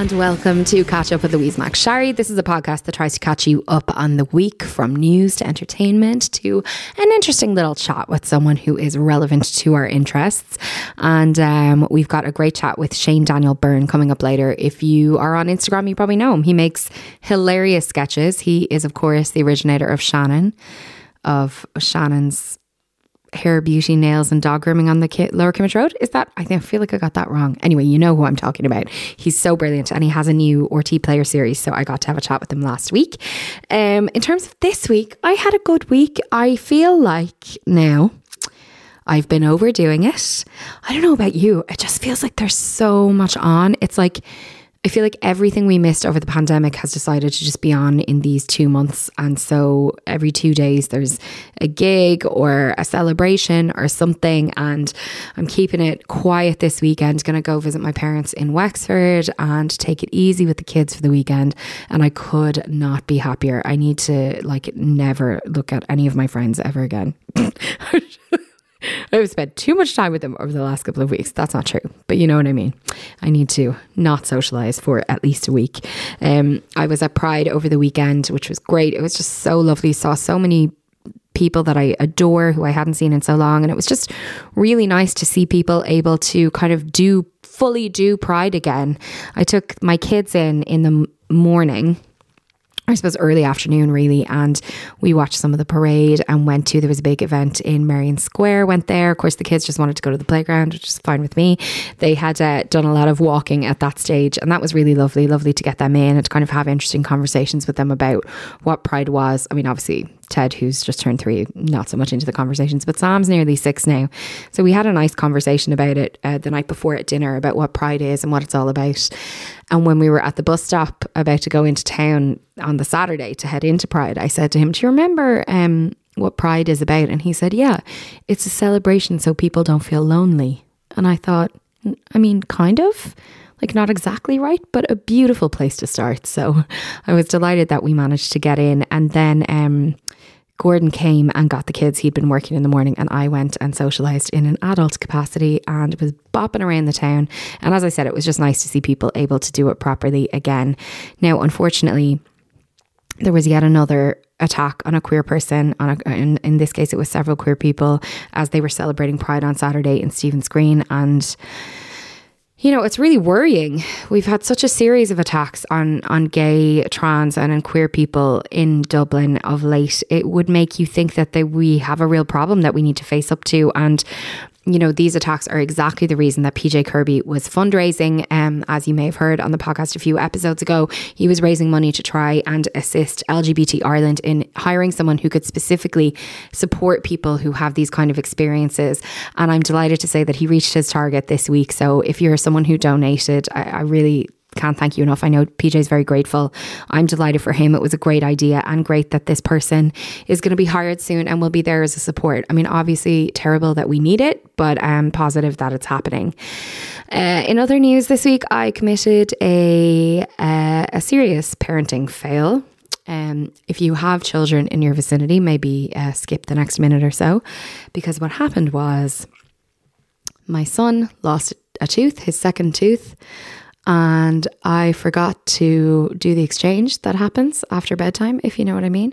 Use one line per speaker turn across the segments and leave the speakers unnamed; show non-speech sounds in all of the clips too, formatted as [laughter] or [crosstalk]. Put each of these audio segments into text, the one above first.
and welcome to Catch Up with Louise McSharry. This is a podcast that tries to catch you up on the week from news to entertainment to an interesting little chat with someone who is relevant to our interests. And um, we've got a great chat with Shane Daniel Byrne coming up later. If you are on Instagram, you probably know him. He makes hilarious sketches. He is, of course, the originator of Shannon, of Shannon's hair, beauty, nails, and dog grooming on the Lower Kimmage Road. Is that? I think I feel like I got that wrong. Anyway, you know who I'm talking about. He's so brilliant, and he has a new RTÉ player series. So I got to have a chat with him last week. Um, in terms of this week, I had a good week. I feel like now. I've been overdoing it. I don't know about you. It just feels like there's so much on. It's like I feel like everything we missed over the pandemic has decided to just be on in these two months. And so every two days there's a gig or a celebration or something. And I'm keeping it quiet this weekend. To go visit my parents in Wexford and take it easy with the kids for the weekend. And I could not be happier. I need to like never look at any of my friends ever again. [laughs] [laughs] I've spent too much time with them over the last couple of weeks. That's not true, but you know what I mean. I need to not socialize for at least a week. Um, I was at Pride over the weekend, which was great. It was just so lovely. Saw so many people that I adore who I hadn't seen in so long, and it was just really nice to see people able to kind of do fully do Pride again. I took my kids in in the morning I suppose early afternoon really and we watched some of the parade and went to there was a big event in Merrion Square went there. Of course the kids just wanted to go to the playground which is fine with me. They had uh, done a lot of walking at that stage and that was really lovely lovely to get them in and to kind of have interesting conversations with them about what pride was. I mean obviously Ted, who's just turned three, not so much into the conversations, but Sam's nearly six now. So we had a nice conversation about it uh, the night before at dinner about what Pride is and what it's all about. And when we were at the bus stop about to go into town on the Saturday to head into Pride, I said to him, Do you remember um, what Pride is about? And he said, Yeah, it's a celebration so people don't feel lonely. And I thought, I mean, kind of like not exactly right, but a beautiful place to start. [laughs] So I was delighted that we managed to get in. And then um, Gordon came and got the kids. He'd been working in the morning, and I went and socialized in an adult capacity and was bopping around the town. And as I said, it was just nice to see people able to do it properly again. Now, unfortunately, there was yet another attack on a queer person. On a, in, in this case, it was several queer people as they were celebrating Pride on Saturday in Stephen's Green, and you know, it's really worrying. We've had such a series of attacks on on gay, trans, and on queer people in Dublin of late. It would make you think that they, we have a real problem that we need to face up to. And you know, these attacks are exactly the reason that PJ Kirby was fundraising. Um, as you may have heard on the podcast a few episodes ago, he was raising money to try and assist LGBT Ireland in hiring someone who could specifically support people who have these kind of experiences. And I'm delighted to say that he reached his target this week. So if you're someone who donated, I, I really can't thank you enough. I know PJ is very grateful. I'm delighted for him. It was a great idea and great that this person is going to be hired soon and will be there as a support. I mean, obviously, terrible that we need it, but I'm positive that it's happening. Uh, in other news this week, I committed a uh, a serious parenting fail. Um, if you have children in your vicinity, maybe uh, skip the next minute or so, because what happened was my son lost a tooth, his second tooth, and I forgot to do the exchange that happens after bedtime, if you know what I mean,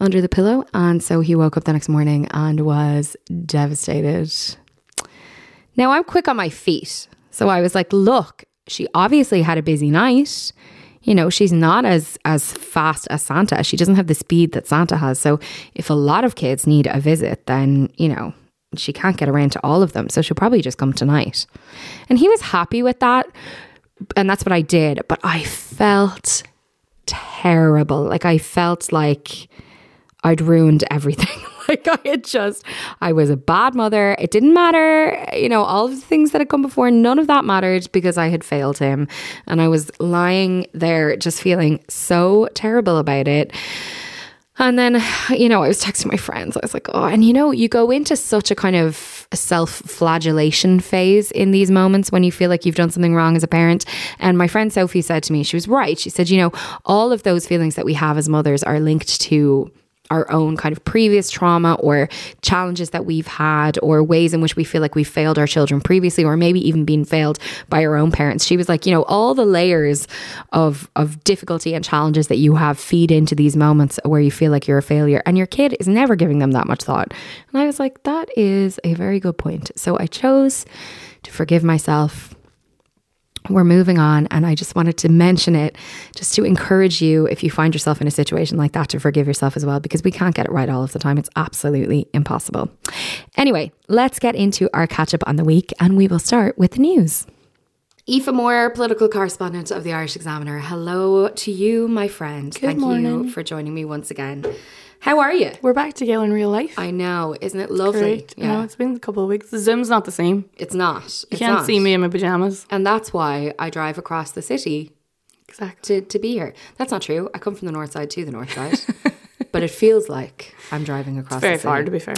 under the pillow. And so he woke up the next morning and was devastated. Now I'm quick on my feet. So I was like, look, she obviously had a busy night. You know, she's not as as fast as Santa. She doesn't have the speed that Santa has. So if a lot of kids need a visit, then, you know, she can't get around to all of them. So she'll probably just come tonight. And he was happy with that. And that's what I did. But I felt terrible. Like I felt like I'd ruined everything. [laughs] like I had just, I was a bad mother. It didn't matter, you know, all of the things that had come before, none of that mattered because I had failed him. And I was lying there just feeling so terrible about it. And then, you know, I was texting my friends. I was like, oh, and you know, you go into such a kind of self flagellation phase in these moments when you feel like you've done something wrong as a parent. And my friend Sophie said to me, she was right. She said, you know, all of those feelings that we have as mothers are linked to our own kind of previous trauma or challenges that we've had or ways in which we feel like we failed our children previously or maybe even been failed by our own parents. She was like, you know, all the layers of of difficulty and challenges that you have feed into these moments where you feel like you're a failure and your kid is never giving them that much thought. And I was like, that is a very good point. So I chose to forgive myself we're moving on and i just wanted to mention it just to encourage you if you find yourself in a situation like that to forgive yourself as well because we can't get it right all of the time it's absolutely impossible anyway let's get into our catch up on the week and we will start with the news Aoife Moore, political correspondent of the Irish Examiner. Hello to you, my friend.
Good
Thank
morning.
you for joining me once again. How are you?
We're back together in real life.
I know, isn't it lovely?
Great. You know, it's been a couple of weeks. The Zoom's not the same.
it's not.
You can't see me in my pajamas.
And that's why I drive across the city
Exactly.
to, to be here. That's not true. I come from the north side to the north side. [laughs] but it feels like I'm driving across
Very
the city.
far, to be fair.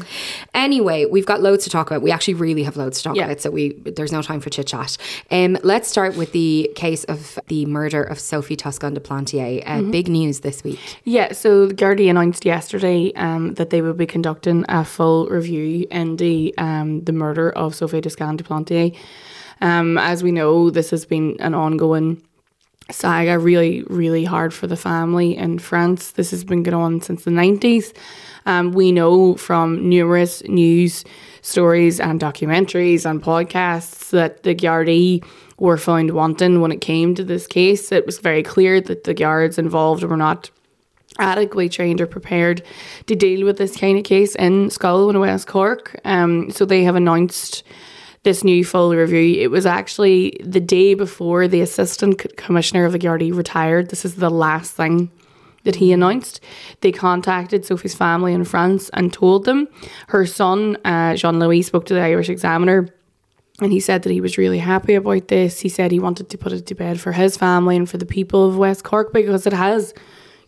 Anyway, we've got loads to talk about. We actually really have loads to talk
Yeah.
about, so we there's no time for chit chat. Um, let's start with the case of the murder of Sophie Toscan du Plantier. Uh,
Mm-hmm.
Big news this week.
Yeah, so the announced yesterday um, that they would be conducting a full review in the um, the murder of Sophie Toscan du Plantier. Um, as we know, this has been an ongoing saga, really, really hard for the family in France. This has been going on since the 90s. Um, we know from numerous news stories and documentaries and podcasts that the Gardaí were found wanting when it came to this case. It was very clear that the guards involved were not adequately trained or prepared to deal with this kind of case in Schull and West Cork. Um, so they have announced this new full review. It was actually the day before the assistant commissioner of the Gardaí retired. This is the last thing that he announced. They contacted Sophie's family in France and told them. Her son, uh, Jean Louis, spoke to the Irish Examiner and he said that he was really happy about this. He said he wanted to put it to bed for his family and for the people of West Cork because it has,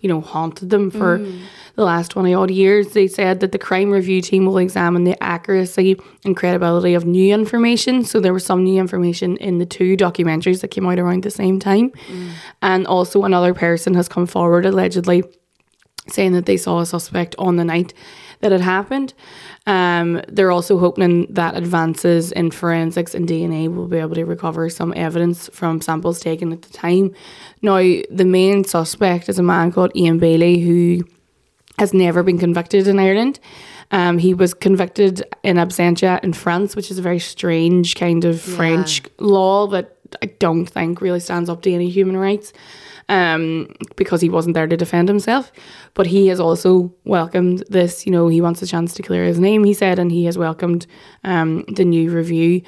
you know, haunted them for mm. the last 20 odd years. They said that the crime review team will examine the accuracy and credibility of new information. So there was some new information in the two documentaries that came out around the same time. Mm. And also another person has come forward allegedly saying that they saw a suspect on the night that had happened. Um, they're also hoping that advances in forensics and DNA will be able to recover some evidence from samples taken at the time. Now, the main suspect is a man called Ian Bailey who has never been convicted in Ireland. Um, he was convicted in absentia in France, which is a very strange kind of French law that I don't think really stands up to any human rights um, because he wasn't there to defend himself. But he has also welcomed this, you know, he wants a chance to clear his name, he said, and he has welcomed um, the new review.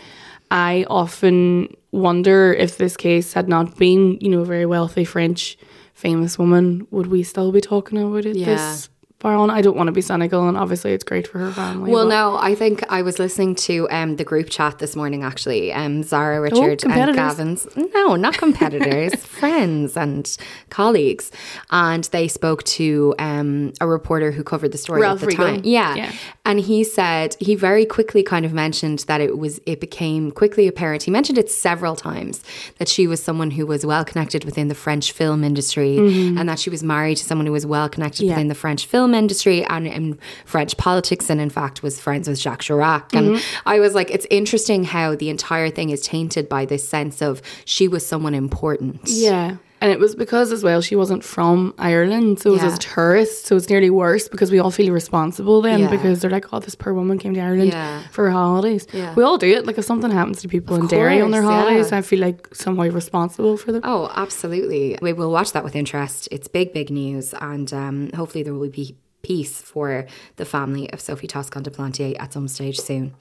I often wonder if this case had not been, you know, a very wealthy French famous woman, would we still be talking about it
Yeah.
this far on? I don't want to be cynical, and obviously it's great for her family.
Well,
but-
no, I think I was listening to um, the group chat this morning, actually. Um, Zara, Richard, and. Gavin's. No, not competitors, [laughs] friends and colleagues. And they spoke to um, a reporter who covered the story
Ralph
at the
Riegel.
time. Yeah.
Yeah.
And he said he very quickly kind of mentioned that it was it became quickly apparent. He mentioned it several times that she was someone who was well connected within the French film industry and that she was married to someone who was well connected within the French film industry and in French politics and in fact was friends with Jacques Chirac. And mm-hmm. I was like, it's interesting how the entire thing is tainted by this sense of she was someone important.
Yeah. And it was because as well she wasn't from Ireland, so it was a tourist, so it's nearly worse because we all feel responsible then
Yeah.
because they're like, oh, this poor woman came to Ireland
Yeah.
for her holidays. We all do it. Like if something happens to people in Derry on their holidays. I feel like somehow responsible for them.
Oh, absolutely. We will watch that with interest. It's big, big news, and um, hopefully there will be peace for the family of Sophie Toscan du Plantier at some stage soon.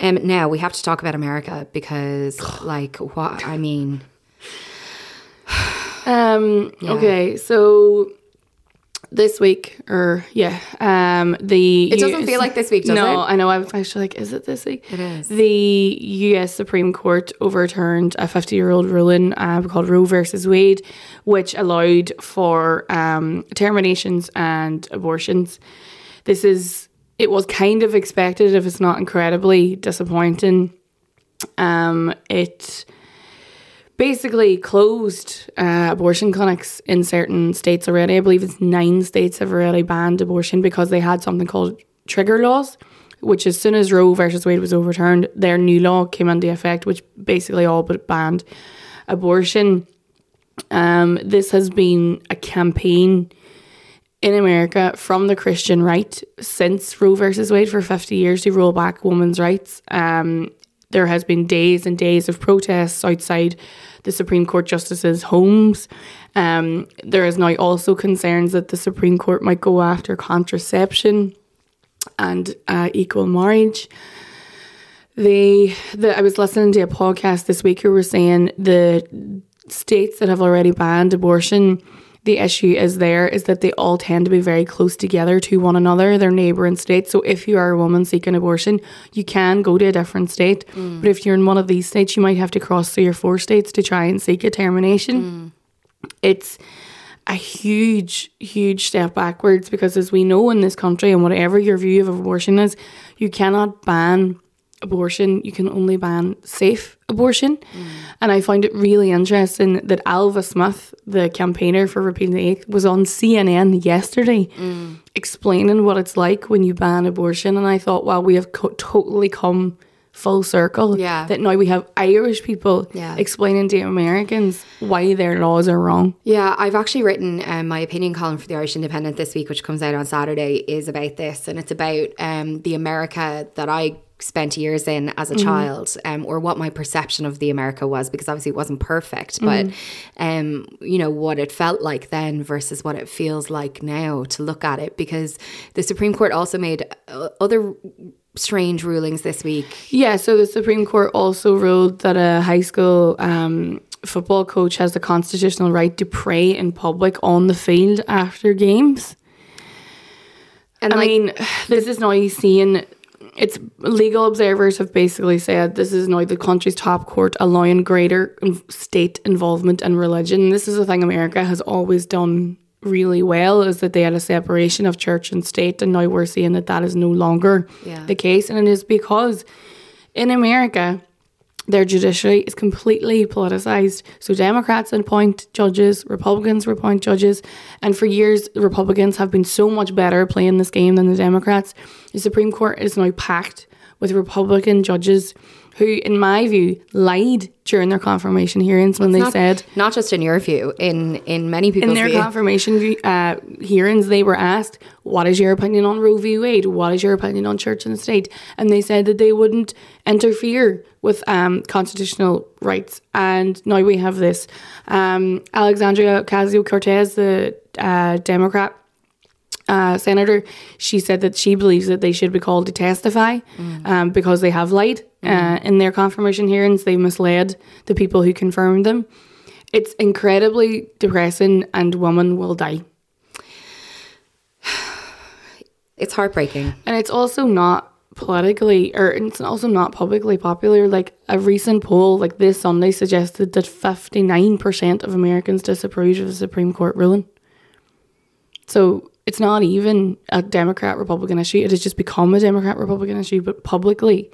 Um, now we have to talk about America because, like, what I mean,
Um. Okay. So this week, or yeah, um, the
It doesn't feel like this week, does
no,
it?
I know. I was actually like, is it this week?
It is.
The U.S. Supreme Court overturned a 50-year-old ruling uh, called Roe versus Wade, which allowed for um, terminations and abortions. This is. It was kind of expected, if it's not incredibly disappointing. Um, it basically closed uh, abortion clinics in certain states already. I believe it's nine states have already banned abortion because they had something called trigger laws, which as soon as Roe versus Wade was overturned, their new law came into effect, which basically all but banned abortion. Um, this has been a campaign in America from the Christian right since Roe versus Wade for 50 years to roll back women's rights. Um, there has been days and days of protests outside the Supreme Court justices' homes. Um, there is now also concerns that the Supreme Court might go after contraception and uh, equal marriage. They, the, I was listening to a podcast this week who were saying the states that have already banned abortion, the issue is there is that they all tend to be very close together to one another, their neighbouring states. So if you are a woman seeking abortion, you can go to a different state. Mm. But if you're in one of these states, you might have to cross three or four states to try and seek a termination. Mm. It's a huge, huge step backwards because, as we know in this country, and whatever your view of abortion is, you cannot ban abortion, you can only ban safe abortion. And I find it really interesting that Ailbhe Smyth, the campaigner for repealing the Eighth, was on CNN yesterday explaining what it's like when you ban abortion. And I thought, wow, we have co- totally come full circle.
Yeah.
That now we have Irish people
Yeah.
explaining to Americans why their laws are wrong.
Yeah, I've actually written um, my opinion column for the Irish Independent this week, which comes out on Saturday, is about this, and it's about um, the America that I spent years in as a child, um, or what my perception of the America was, because obviously it wasn't perfect, but um, you know what it felt like then versus what it feels like now to look at it, because the Supreme Court also made uh, other strange rulings this week.
Yeah, so the Supreme Court also ruled that a high school um, football coach has the constitutional right to pray in public on the field after games.
And
I
like,
mean, [sighs] this is now seeing. It's legal observers have basically said this is now the country's top court allowing greater state involvement in religion. This is a thing America has always done really well is that they had a separation of church and state, and now we're seeing that that is no longer
Yeah.
the case, and it is because in America their judiciary is completely politicized. So Democrats appoint judges, Republicans appoint judges, and for years Republicans have been so much better playing this game than the Democrats. The Supreme Court is now packed with Republican judges who, in my view, lied during their confirmation hearings when they
not,
said
not just in your view, in in many people's
in their
view.
confirmation view, uh, hearings, they were asked, "What is your opinion on Roe v. Wade? What is your opinion on church and state?" And they said that they wouldn't interfere with um, constitutional rights. And now we have this. Um, Alexandria Ocasio Cortez, the uh, Democrat uh, senator, she said that she believes that they should be called to testify um, because they have lied uh, in their confirmation hearings. They misled the people who confirmed them. It's incredibly depressing, and women will die. [sighs]
It's heartbreaking.
And it's also not politically, or it's also not publicly popular. Like a recent poll, like this Sunday, suggested that 59% of Americans disapprove of the Supreme Court ruling. So it's not even a Democrat Republican issue. It has just become a Democrat Republican issue. But publicly,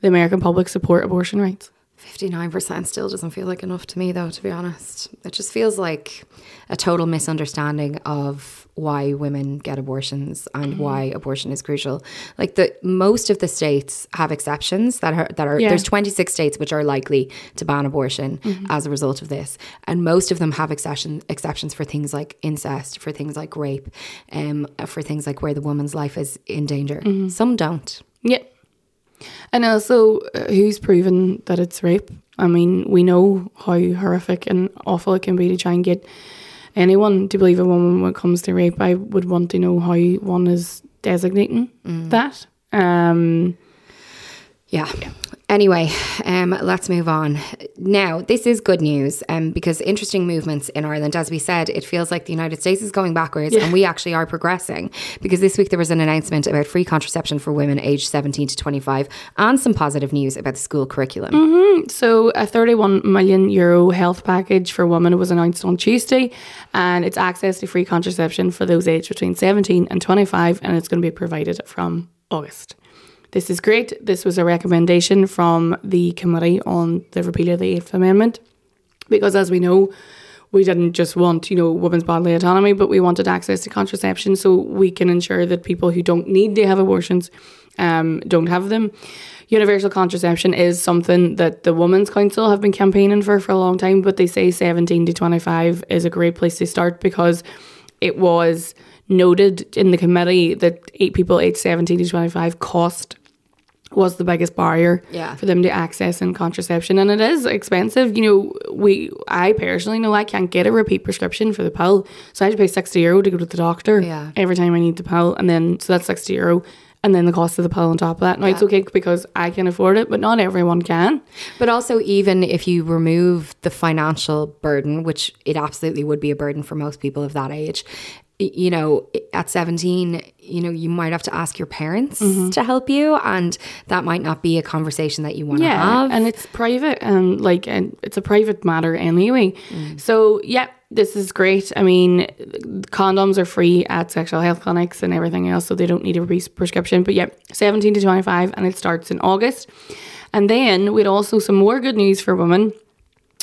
the American public support abortion rights.
59% still doesn't feel like enough to me, though, to be honest. It just feels like a total misunderstanding of why women get abortions and
Mm-hmm.
why abortion is crucial. Like the most of the states have exceptions that are that are
Yeah.
there's 26 states which are likely to ban abortion
Mm-hmm.
as a result of this, and most of them have exception exceptions for things like incest, for things like rape, um, for things like where the woman's life is in danger.
Mm-hmm.
Some don't.
Yeah. And also, uh, who's proven that it's rape? I mean, we know how horrific and awful it can be to try and get anyone to believe a woman when it comes to rape. I would want to know how one is designating that. Um,
Yeah. Anyway, um, let's move on. Now, this is good news um, because interesting movements in Ireland. As we said, it feels like the United States is going backwards and we actually are progressing because this week there was an announcement about free contraception for women aged 17 to 25 and some positive news about the school curriculum.
So, a 31 million euro health package for women was announced on Tuesday, and it's access to free contraception for those aged between 17 and 25, and it's going to be provided from August. This is great. This was a recommendation from the Committee on the Repeal of the Eighth Amendment, because as we know, we didn't just want, you know, women's bodily autonomy, but we wanted access to contraception so we can ensure that people who don't need to have abortions um, don't have them. Universal contraception is something that the Women's Council have been campaigning for for a long time, but they say 17 to 25 is a great place to start because it was noted in the committee that eight people aged 17 to 25 cost was the biggest barrier
Yeah.
for them to access in contraception. And it is expensive. You know we i personally know i can't get a repeat prescription for the pill. So i have to pay 60 euro to go to the doctor
Yeah.
every time i need the pill. And then so that's 60 euro. And then the cost of the pill on top of that. Now it's okay because i can afford it but not everyone can.
But also, even if you remove the financial burden, which it absolutely would be a burden for most people of that age, you know, at 17, you know, you might have to ask your parents to help you, and that might not be a conversation that you want to have.
and it's private and like and it's a private matter anyway.
Mm.
So yeah, this is great. I mean, condoms are free at sexual health clinics and everything else, so they don't need a pre- prescription. But yeah, seventeen to twenty five, and it starts in August. And then we'd also some more good news for women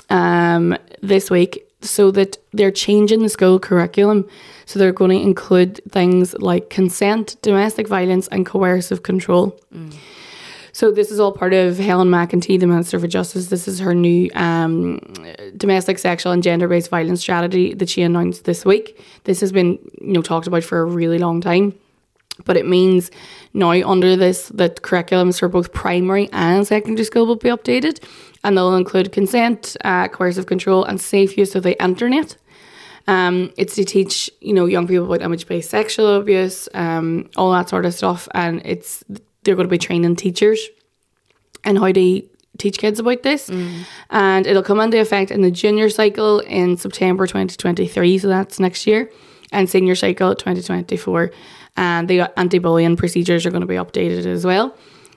um, this week so that they're changing the school curriculum. So they're going to include things like consent, domestic violence, and coercive control. So this is all part of Helen McEntee, the Minister for Justice. This is her new um, domestic, sexual, and gender-based violence strategy that she announced this week. This has been, you know, talked about for a really long time. But it means now under this that curriculums for both primary and secondary school will be updated, and they'll include consent, uh, coercive control, and safe use of the internet. Um, it's to teach you know young people about image-based sexual abuse, um, all that sort of stuff, and it's they're going to be training teachers and how to teach kids about this. And it'll come into effect in the junior cycle in September 2023, so that's next year, and senior cycle 2024. And the anti bullying procedures are going to be updated as well.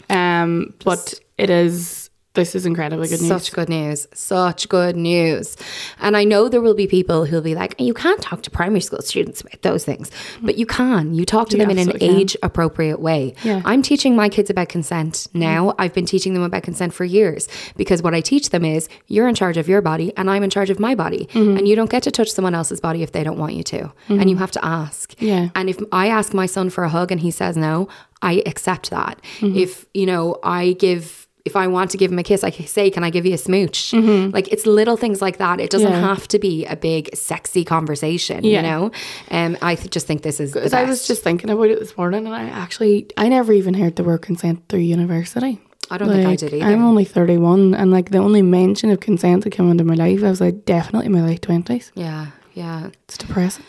Um, but it is, this is incredibly good news.
Such good news. Such good news. And I know there will be people who'll be like, you can't talk to primary school students about those things. But you can. You talk to
You
them in an age appropriate way.
Yeah. Mm-hmm.
I'm teaching my kids about consent now. I've been teaching them about consent for years because what I teach them is you're in charge of your body and I'm in charge of my body.
Mm-hmm.
And you don't get to touch someone else's body if they don't want you to. And you have to ask.
Yeah.
And if I ask my son for a hug and he says no, I accept that. If, you know, I give if I want to give him a kiss, I say, "Can I give you a smooch?" Like it's little things like that. It doesn't
Yeah.
have to be a big, sexy conversation.
Yeah.
You know, um, I th- just think this is.
Because I was just thinking about it this morning, and I actually I never even heard the word consent through university.
I don't think I did either.
I'm only thirty one, and like the only mention of consent that came into my life, I was like definitely in my late twenties.
Yeah, yeah.
It's depressing.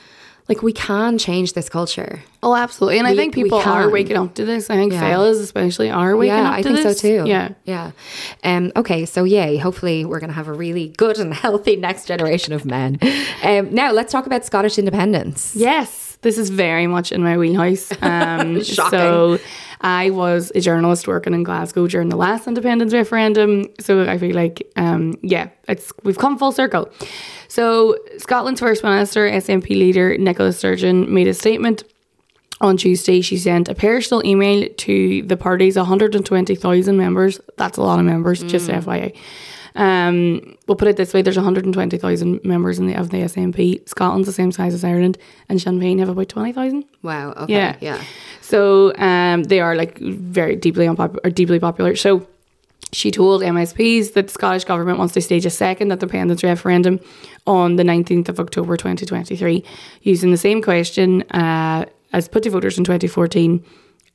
Like we can change this culture.
Oh, absolutely, and I think people are waking up to this. I think
Yeah.
fellas especially are waking up.
yeah,
up
I
to
think so too.
Yeah.
yeah. Um, okay, so yay! Hopefully, we're going to have a really good and [laughs] healthy next generation of men. Um, now, let's talk about Scottish independence.
Yes, this is very much in my wheelhouse. [laughs] Um. So, I was a journalist working in Glasgow during the last independence referendum. So I feel like, um, yeah, it's we've come full circle. So Scotland's first minister, SNP leader Nicola Sturgeon, made a statement On Tuesday, she sent a personal email to the party's 120,000 members. That's a lot of members, just FYI. Um, we'll put it this way: there's 120,000 members in the of the SNP. Scotland's the same size as Ireland, and Sinn Féin have about 20,000.
Wow. Okay.
Yeah.
Yeah.
So um, they are like very deeply unpopular, deeply popular. So she told MSPs that the Scottish government wants to stage a second independence referendum on the 19th of October 2023 using the same question uh, as put to voters in 2014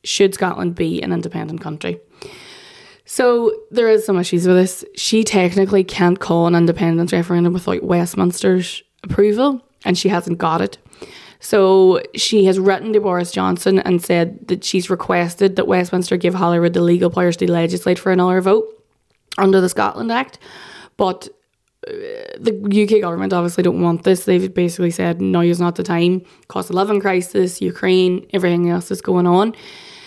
should Scotland be an independent country? So there is some issues with this. She technically can't call an independence referendum without Westminster's approval, and she hasn't got it. So she has written to Boris Johnson and said that she's requested that Westminster give Holyrood the legal powers to legislate for another vote under the Scotland Act. But uh, the UK government obviously don't want this. They've basically said no, is not the time. Cost of living crisis, Ukraine, everything else that's going on.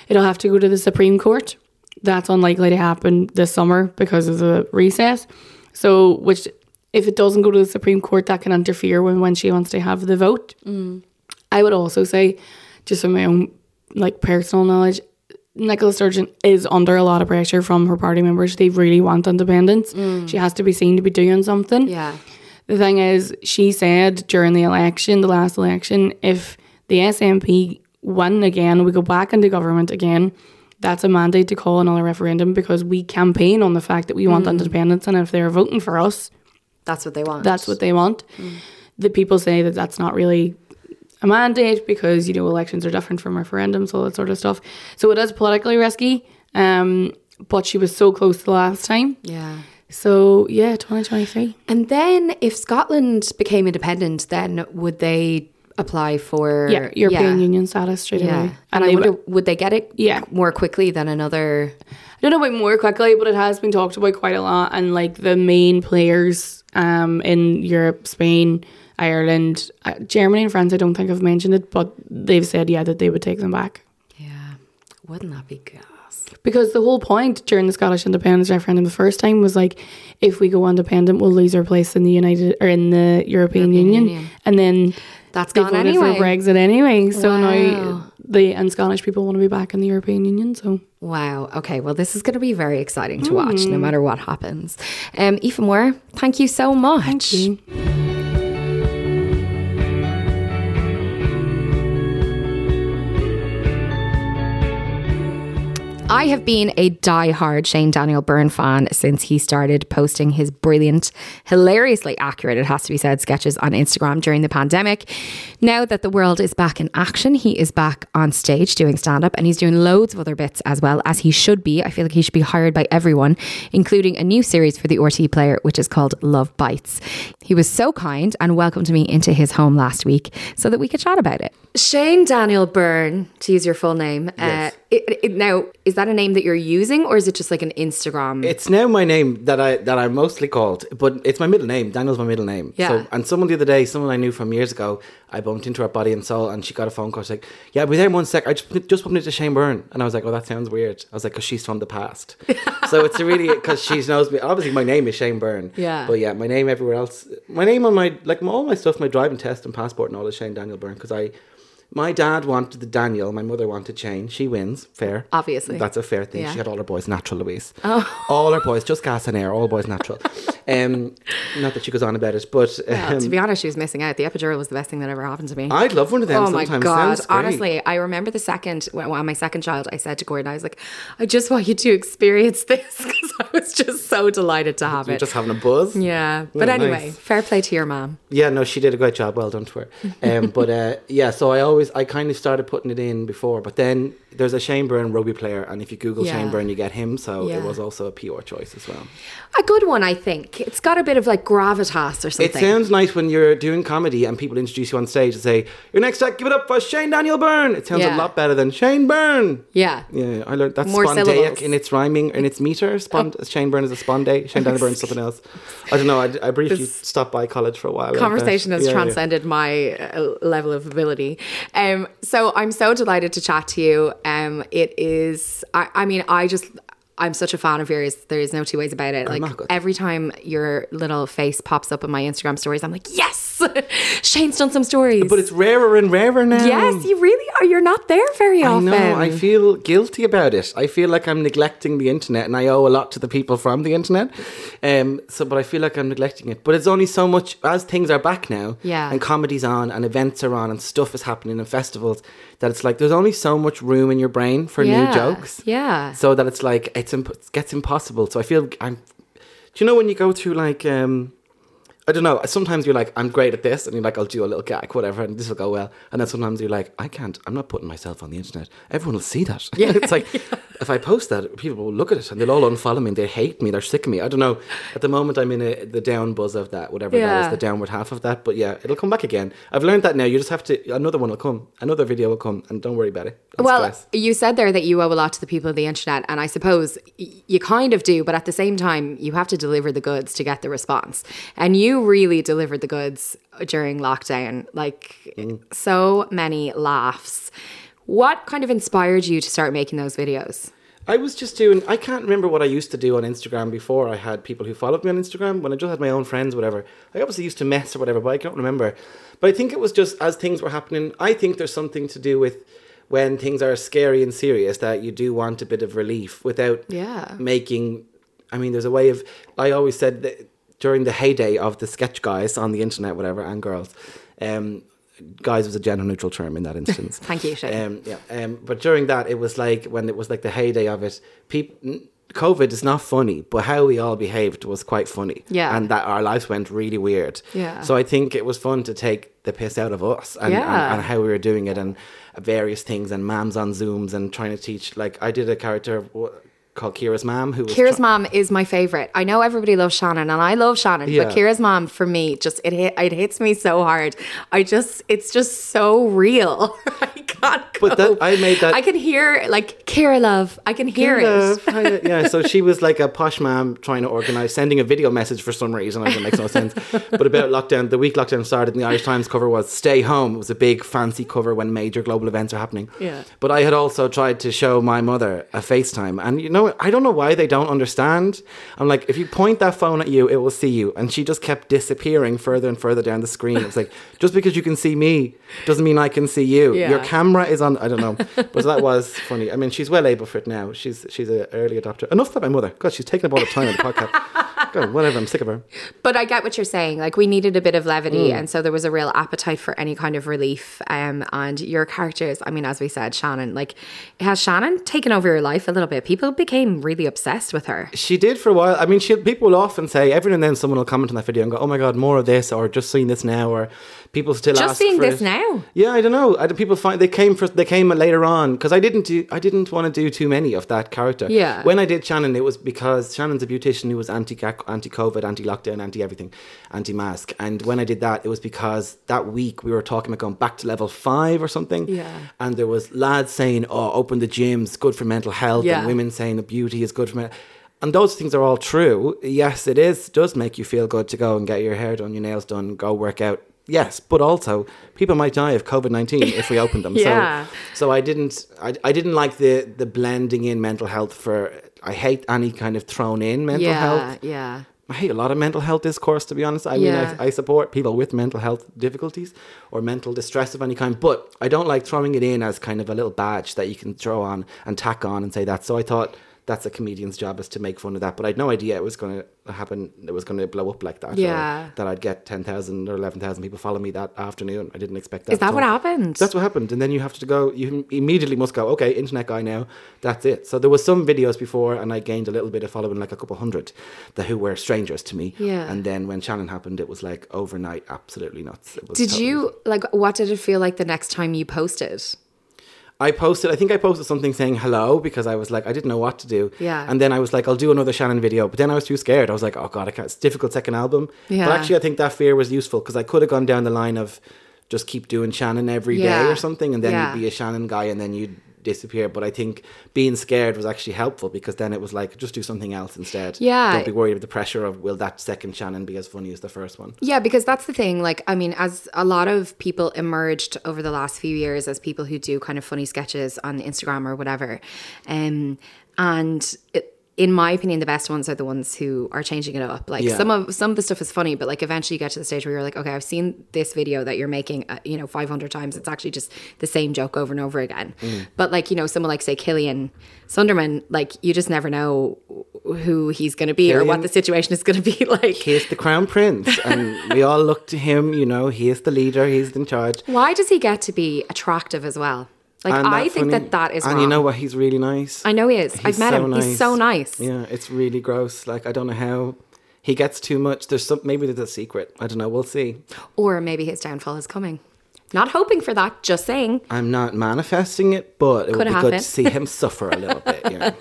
It'll have to go to the Supreme Court. That's unlikely to happen this summer because of the recess. So, which if it doesn't go to the Supreme Court, that can interfere when when she wants to have the vote. Mm. I would also say, just from my own like personal knowledge, Nicola Sturgeon is under a lot of pressure from her party members. They really want independence. Mm. She has to be seen to be doing something.
Yeah.
The thing is, she said during the election, the last election, if the SNP win again, we go back into government again, that's a mandate to call another referendum because we campaign on the fact that we want independence. And if they're voting for us,
That's what they want.
that's what they want. The people say that that's not really a mandate because you know elections are different from referendums, all that sort of stuff. So it is politically risky. Um, but she was so close the last time.
Yeah.
So yeah, twenty twenty three.
And then if Scotland became independent, then would they apply for
Yeah, European
yeah.
Union status straight
Yeah.
away.
And I
they-
wonder would they get it
Yeah.
more quickly than another
I don't know about more quickly, but it has been talked about quite a lot. And like the main players um, in Europe, Spain, Ireland, uh, Germany, and France, I don't think I've mentioned it, but they've said yeah that they would take them back.
Yeah. Wouldn't that be gas?
Because the whole point during the Scottish independence referendum the first time was like, if we go independent, we'll lose our place in the United or in the European, Union. and then
That's
they
gone
voted
anyway.
for Brexit anyway. So
Wow.
now the and Scottish people want to be back in the European Union. So
Wow. Okay. Well, this is going to be very exciting to watch, no matter what happens. Um, Aoife Moore, thank you so much. I have been a die-hard Shane Daniel Byrne fan since he started posting his brilliant, hilariously accurate, it has to be said, sketches on Instagram during the pandemic. Now that the world is back in action, he is back on stage doing stand up and he's doing loads of other bits as well, as he should be. I feel like he should be hired by everyone, including a new series for the RTÉ player, which is called Love Bites. He was so kind and welcomed me into his home last week so that we could chat about it. Shane Daniel Byrne, to use your full name.
Yes.
Uh, it, it, now, is that a name that you're using, or is it just like an Instagram?
It's now my name that I that I'm mostly called, but it's my middle name. Daniel's my middle name.
Yeah.
So, and someone the other day, someone I knew from years ago, I bumped into her body and soul, and she got a phone call. She's like, "Yeah, be there in one sec. I just just bumped into Shane Byrne," and I was like, "Oh, that sounds weird." I was like, "Cause she's from the past." so it's really [laughs] because she knows me. Obviously, my name is Shane Byrne.
Yeah.
But yeah, my name everywhere else. My name on my like all my stuff, my driving test and passport and all is Shane Daniel Byrne because I. My dad wanted the Daniel, my mother wanted Shane. She wins, fair.
Obviously.
That's a fair thing.
Yeah.
She had all her boys natural, Louise. Oh. [laughs] All her boys, just gas and air, all boys natural. [laughs] um, not that she goes on about it, but
Well,
um,
to be honest, she was missing out. The epidural was the best thing that ever happened to me.
I'd love one of them
Oh my god! Honestly, I remember the second when, when my second child, I said to Gordon, I was like, "I just want you to experience this [laughs] because I was just so delighted to have
You're
it."
just having a buzz.
yeah, but anyway,
nice.
fair play to your mom.
Yeah, no, she did a great job. Well done to her. Um, but uh, yeah, so I always, I kind of started putting it in before, but then there's a Shane Byrne rugby player, and if you Google
Yeah.
Shane Byrne, you get him. So
Yeah.
it was also a PR choice as well.
A good one, I think. It's got a bit of like gravitas or something.
It sounds nice when you're doing comedy and people introduce you on stage and say, "Your next act, give it up for Shane Daniel Byrne." It sounds
Yeah.
a lot better than Shane Byrne.
yeah.
Yeah, I learned that's
More
spondaic
syllables.
in its rhyming in its meter. Spond- Shane Byrne is a spondee. Shane Daniel Byrne is something else. I don't know. I, I briefly
This
stopped by college for a while. like
conversation has
Yeah, yeah.
transcended my uh, level of ability. Um, so I'm so delighted to chat to you. Um, it is, I, I mean, I just, I'm such a fan of yours. There is no two ways about it. Like every time your little face pops up in my Instagram stories, I'm like, yes, [laughs] Shane's done some stories.
But it's rarer and rarer now.
Yes, you really are. you're not there very
I
often.
know. I feel guilty about it. I feel like I'm neglecting the internet, and I owe a lot to the people from the internet. Um. So, but I feel like I'm neglecting it. But it's only so much as things are back now.
Yeah.
And comedy's on, and events are on, and stuff is happening, and festivals. That it's like there's only so much room in your brain for
Yeah,
new jokes.
yeah.
So that it's like it's imp- gets impossible. So I feel I'm. Do you know when you go through like um. I don't know. Sometimes you're like, I'm great at this, and you're like, I'll do a little gag, whatever, and this will go well. And then sometimes you're like, I can't. I'm not putting myself on the internet. Everyone will see that. Yeah. [laughs] it's like [laughs] if I post that, people will look at it and they'll all unfollow me. and They hate me. They're sick of me. I don't know. At the moment, I'm in a, the down buzz of that, whatever that
Yeah.
is, the downward half of that. But yeah, it'll come back again. I've learned that now. You just have to. Another one will come. Another video will come, and don't worry about it.
Well, you said there that you owe a lot to the people of the internet, and I suppose y- you kind of do, but at the same time, you have to deliver the goods to get the response. And you really delivered the goods during lockdown, like
Mm.
so many laughs. What kind of inspired you to start making those videos?
I was just doing. I can't remember what I used to do on Instagram before. I had people who followed me on Instagram when I just had my own friends, whatever. I obviously used to mess or whatever, but I can't remember. But I think it was just as things were happening. I think there's something to do with when things are scary and serious that you do want a bit of relief without
Yeah.
making. I mean, there's a way of. I always said that during the heyday of the sketch guys on the internet, whatever, and girls. Um, guys was a gender neutral term in that instance. [laughs]
Thank you, Shane.
Um, yeah, um, but during that, it was like when it was like the heyday of it. People, COVID is not funny, but how we all behaved was quite funny.
Yeah.
and that our lives went really weird.
Yeah.
So I think it was fun to take the piss out of us and,
Yeah.
and, and how we were doing it and various things and mams on zooms and trying to teach. Like I did a character called Kira's mom who was
Kira's mom is my favorite. I know everybody loves Shannon, and I love Shannon,
Yeah.
but Kira's mom for me just it hit, it hits me so hard. I just it's just so real. [laughs] I can't.
But that-. I made that-
I can hear like Kira love. I can hear
Kira,
it.
yeah, so she was like a posh mom trying to organise, sending a video message for some reason. I don't makes no sense. But about lockdown, the week lockdown started, and the Irish Times cover was "Stay Home." It was a big fancy cover when major global events are happening.
Yeah.
But I had also tried to show my mother a FaceTime, and you know, I don't know why they don't understand. I'm like, if you point that phone at you, it will see you, and she just kept disappearing further and further down the screen. It's like [laughs] just because you can see me doesn't mean I can see you.
Yeah.
Your camera is on. I don't know, [laughs] but that was funny. I mean, she's well able for it now. She's she's an early adopter. Enough about my mother. God, she's taking up all the time on the podcast. [laughs] God, whatever. I'm sick of her.
But I get what you're saying. Like we needed a bit of
Mm.
levity, and so there was a real appetite for any kind of relief. Um, and your characters, I mean, as we said, Shannon, like has Shannon taken over your life a little bit? People became really obsessed with her.
She did for a while. I mean, she people will often say every now and then someone will comment on that video and go, "Oh my god, more of this," or "Just seeing this now," or people still
Just seeing this
it.
now?
Yeah, I don't know. I, people find they came for they came later on because I didn't do I didn't want to do too many of that character.
Yeah.
When I did Shannon, it was because Shannon's a beautician who was anti anti COVID, anti lockdown, anti everything, anti mask. And when I did that, it was because that week we were talking about going back to level five or something.
Yeah.
And there was lads saying, "Oh, open the gyms, good for mental health,"
Yeah.
and women saying that beauty is good for men. And those things are all true. Yes, it is does make you feel good to go and get your hair done, your nails done, go work out. Yes, but also people might die of COVID nineteen [laughs] if we open them.
Yeah.
So, so I didn't. I, I didn't like the the blending in mental health for. I hate any kind of thrown in mental
yeah,
health.
yeah.
I hate a lot of mental health discourse, to be honest. I
Yeah.
mean, I, I support people with mental health difficulties or mental distress of any kind, but I don't like throwing it in as kind of a little badge that you can throw on and tack on and say that. So I thought that's a comedian's job is to make fun of that, but I had no idea it was going to happen. It was going to blow up like that.
Yeah.
that I'd get 10,000 or 11,000 people follow me that afternoon. I didn't expect that.
Is that what happened?
That's what happened. And then you have to go, you immediately must go, okay, internet guy now, that's it. So there was some videos before and I gained a little bit of following, like a couple hundred, that who were strangers to me.
Yeah.
And then when Shannon happened, it was like overnight, absolutely nuts. It was
Did
totally-
you like? What did it feel like the next time you posted?
I posted, I think I posted something saying hello because I was like, I didn't know what to do.
Yeah.
And then I was like, I'll do another Shannon video. But then I was too scared. I was like, oh God, I can't. It's a difficult second album.
Yeah.
But actually, I think that fear was useful because I could have gone down the line of just keep doing Shannon every day
Yeah.
or something. And then
Yeah.
you'd be a Shannon guy and then you'd disappear. But I think being scared was actually helpful because then it was like, just do something else instead.
Yeah.
Don't be worried of the pressure of will that second Shannon be as funny as the first one.
Yeah, because that's the thing. Like, I mean, as a lot of people emerged over the last few years as people who do kind of funny sketches on Instagram or whatever, um, and it, in my opinion, the best ones are the ones who are changing it up. Like
Yeah.
some of some of the stuff is funny, but like eventually you get to the stage where you're like, okay, I've seen this video that you're making, uh, you know, 500 times. It's actually just the same joke over and over again.
Mm.
But like you know, someone like say Killian Sundermann, like you just never know who he's going to be or what the situation is going to be [laughs] like.
He's the crown prince, and we all look to him. You know, he is the leader. He's in charge.
Why does he get to be attractive as well? Like
And
I think
funny.
that that is
And
wrong.
you know what? He's really nice.
I know he is. I've met
so
him. He's so nice.
Yeah, it's really gross. Like I don't know how he gets too much. There's some maybe there's a secret. I don't know. We'll see.
Or maybe his downfall is coming. Not hoping for that, just saying.
I'm not manifesting it, but it would
Could
be good to see him suffer a little bit. You [laughs] know?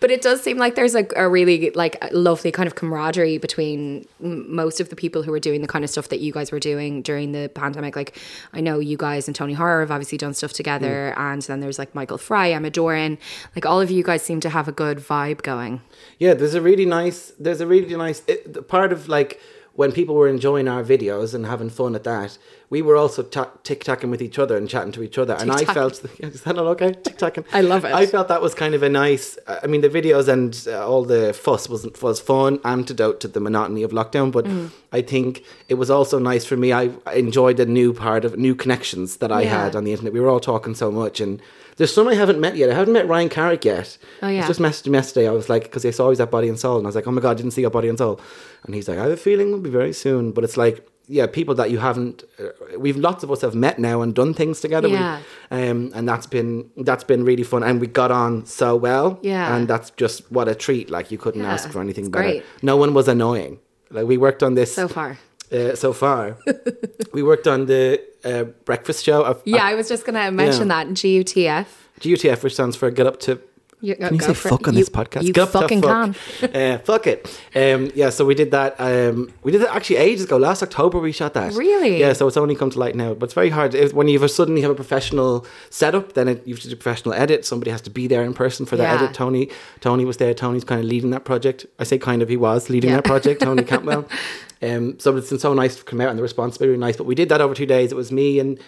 But it does seem like there's a, a really like lovely kind of camaraderie between m- most of the people who are doing the kind of stuff that you guys were doing during the pandemic. Like I know you guys and Tony Horror have obviously done stuff together,
Mm.
and then there's like Michael Fry, Emma Doran. Like all of you guys seem to have a good vibe going.
Yeah, there's a really nice. There's a really nice it, part of like when people were enjoying our videos and having fun at that. We were also ta- tic tacking with each other and chatting to each other, and I felt [laughs] is that not okay? Tic tacking.
I love it.
I felt that was kind of a nice. I mean, the videos and uh, all the fuss wasn't was fun antidote to the monotony of lockdown, but
Mm.
I think it was also nice for me. I enjoyed a new part of new connections that I
Yeah.
had on the internet. We were all talking so much, and there's some I haven't met yet. I haven't met Ryan Carrick yet.
Oh, yeah.
I just messaged him yesterday. I was like, because I saw he's at Body and Soul, and I was like, oh my god, I didn't see your Body and Soul, and he's like, I have a feeling it'll be very soon. But it's like, yeah, people that you haven't. Uh, we've lots of us have met now and done things together. We-
Yeah.
um, and that's been that's been really fun, and we got on so well.
Yeah.
and that's just what a treat. Like you couldn't
Yeah,
ask for anything
it's
better.
great.
No one was annoying. Like we worked on this
So far.
Uh, so far, [laughs] we worked on the uh, breakfast show. Of,
Yeah, I was just gonna mention
Yeah.
that in GUTF.
GUTF, which stands for Get Up to.
You,
Can you say
for it.
fuck on
You-
this podcast?
You
Get up to
fucking
fuck.
can.
uh, fuck it. Um, yeah, so we did that. Um, we did that actually ages ago. Last October we shot that.
Really?
Yeah, so it's only come to light now. But it's very hard. If, when you suddenly have a professional setup, then it, you have to do professional edit. Somebody has to be there in person for the
Yeah.
edit. Tony Tony was there. Tony's kind of leading that project. I say kind of, he was leading
Yeah.
that project. Tony Cantwell. [laughs] Um, so it's been so nice to come out and the response has been really nice. But we did that over two days. It was me and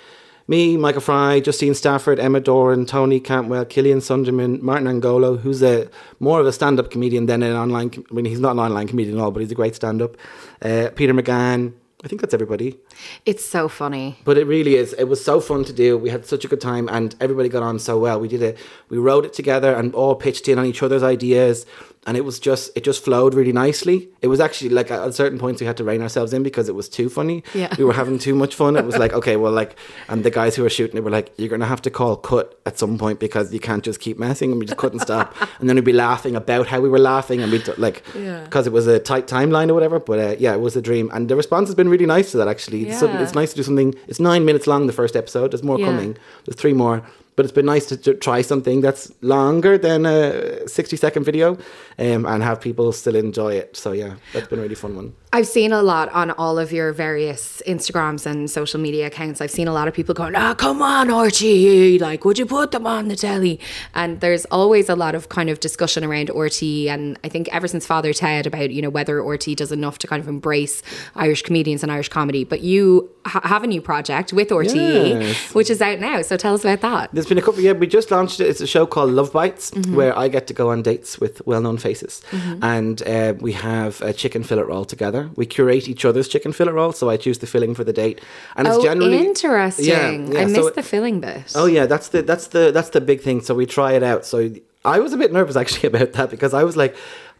me, Michael Fry, Justine Stafford, Emma Doran, Tony Cantwell, Killian Sundermann, Martin Angolo, who's a more of a stand-up comedian than an online. I mean, he's not an online comedian at all, but he's a great stand-up. Uh, Peter McGann. I think that's everybody.
It's so funny.
But it really is. It was so fun to do. We had such a good time, and everybody got on so well. We did it. We wrote it together, and all pitched in on each other's ideas, and it was just it just flowed really nicely. It was actually like at certain points we had to rein ourselves in because it was too funny.
Yeah.
we were having too much fun. It was like okay, well, like, and the guys who were shooting it were like, you're gonna have to call cut at some point because you can't just keep messing, and we just couldn't stop. [laughs] And then we'd be laughing about how we were laughing, and we would like because it was a tight timeline or whatever. But uh, yeah, it was a dream, and the response has been really nice to that. Actually,
Yeah.
it's nice to do something. It's nine minutes long. The first episode. There's more
Yeah.
coming. There's three more. But it's been nice to, to try something that's longer than a 60 second video um, and have people still enjoy it. So, yeah, that's been a really fun one.
I've seen a lot on all of your various Instagrams and social media accounts. I've seen a lot of people going, "Ah, come on, RTÉ! Like, would you put them on the telly?" And there's always a lot of kind of discussion around RTÉ, and I think ever since Father Ted about you know whether RTÉ does enough to kind of embrace Irish comedians and Irish comedy. But you ha- have a new project with RTÉ,
Yes.
which is out now. So tell us about that.
There's been a couple, yeah, we just launched it. It's a show called Love Bites where I get to go on dates with well known faces. And uh, we have a chicken fillet roll together. We curate each other's chicken fillet roll, so I choose the filling for the date. And
Oh,
it's generally.
interesting!
Yeah, yeah,
I
so
missed
it-
the filling bit.
Oh yeah, that's the that's the that's the big thing. So we try it out. So I was a bit nervous actually [laughs] about that because I was like,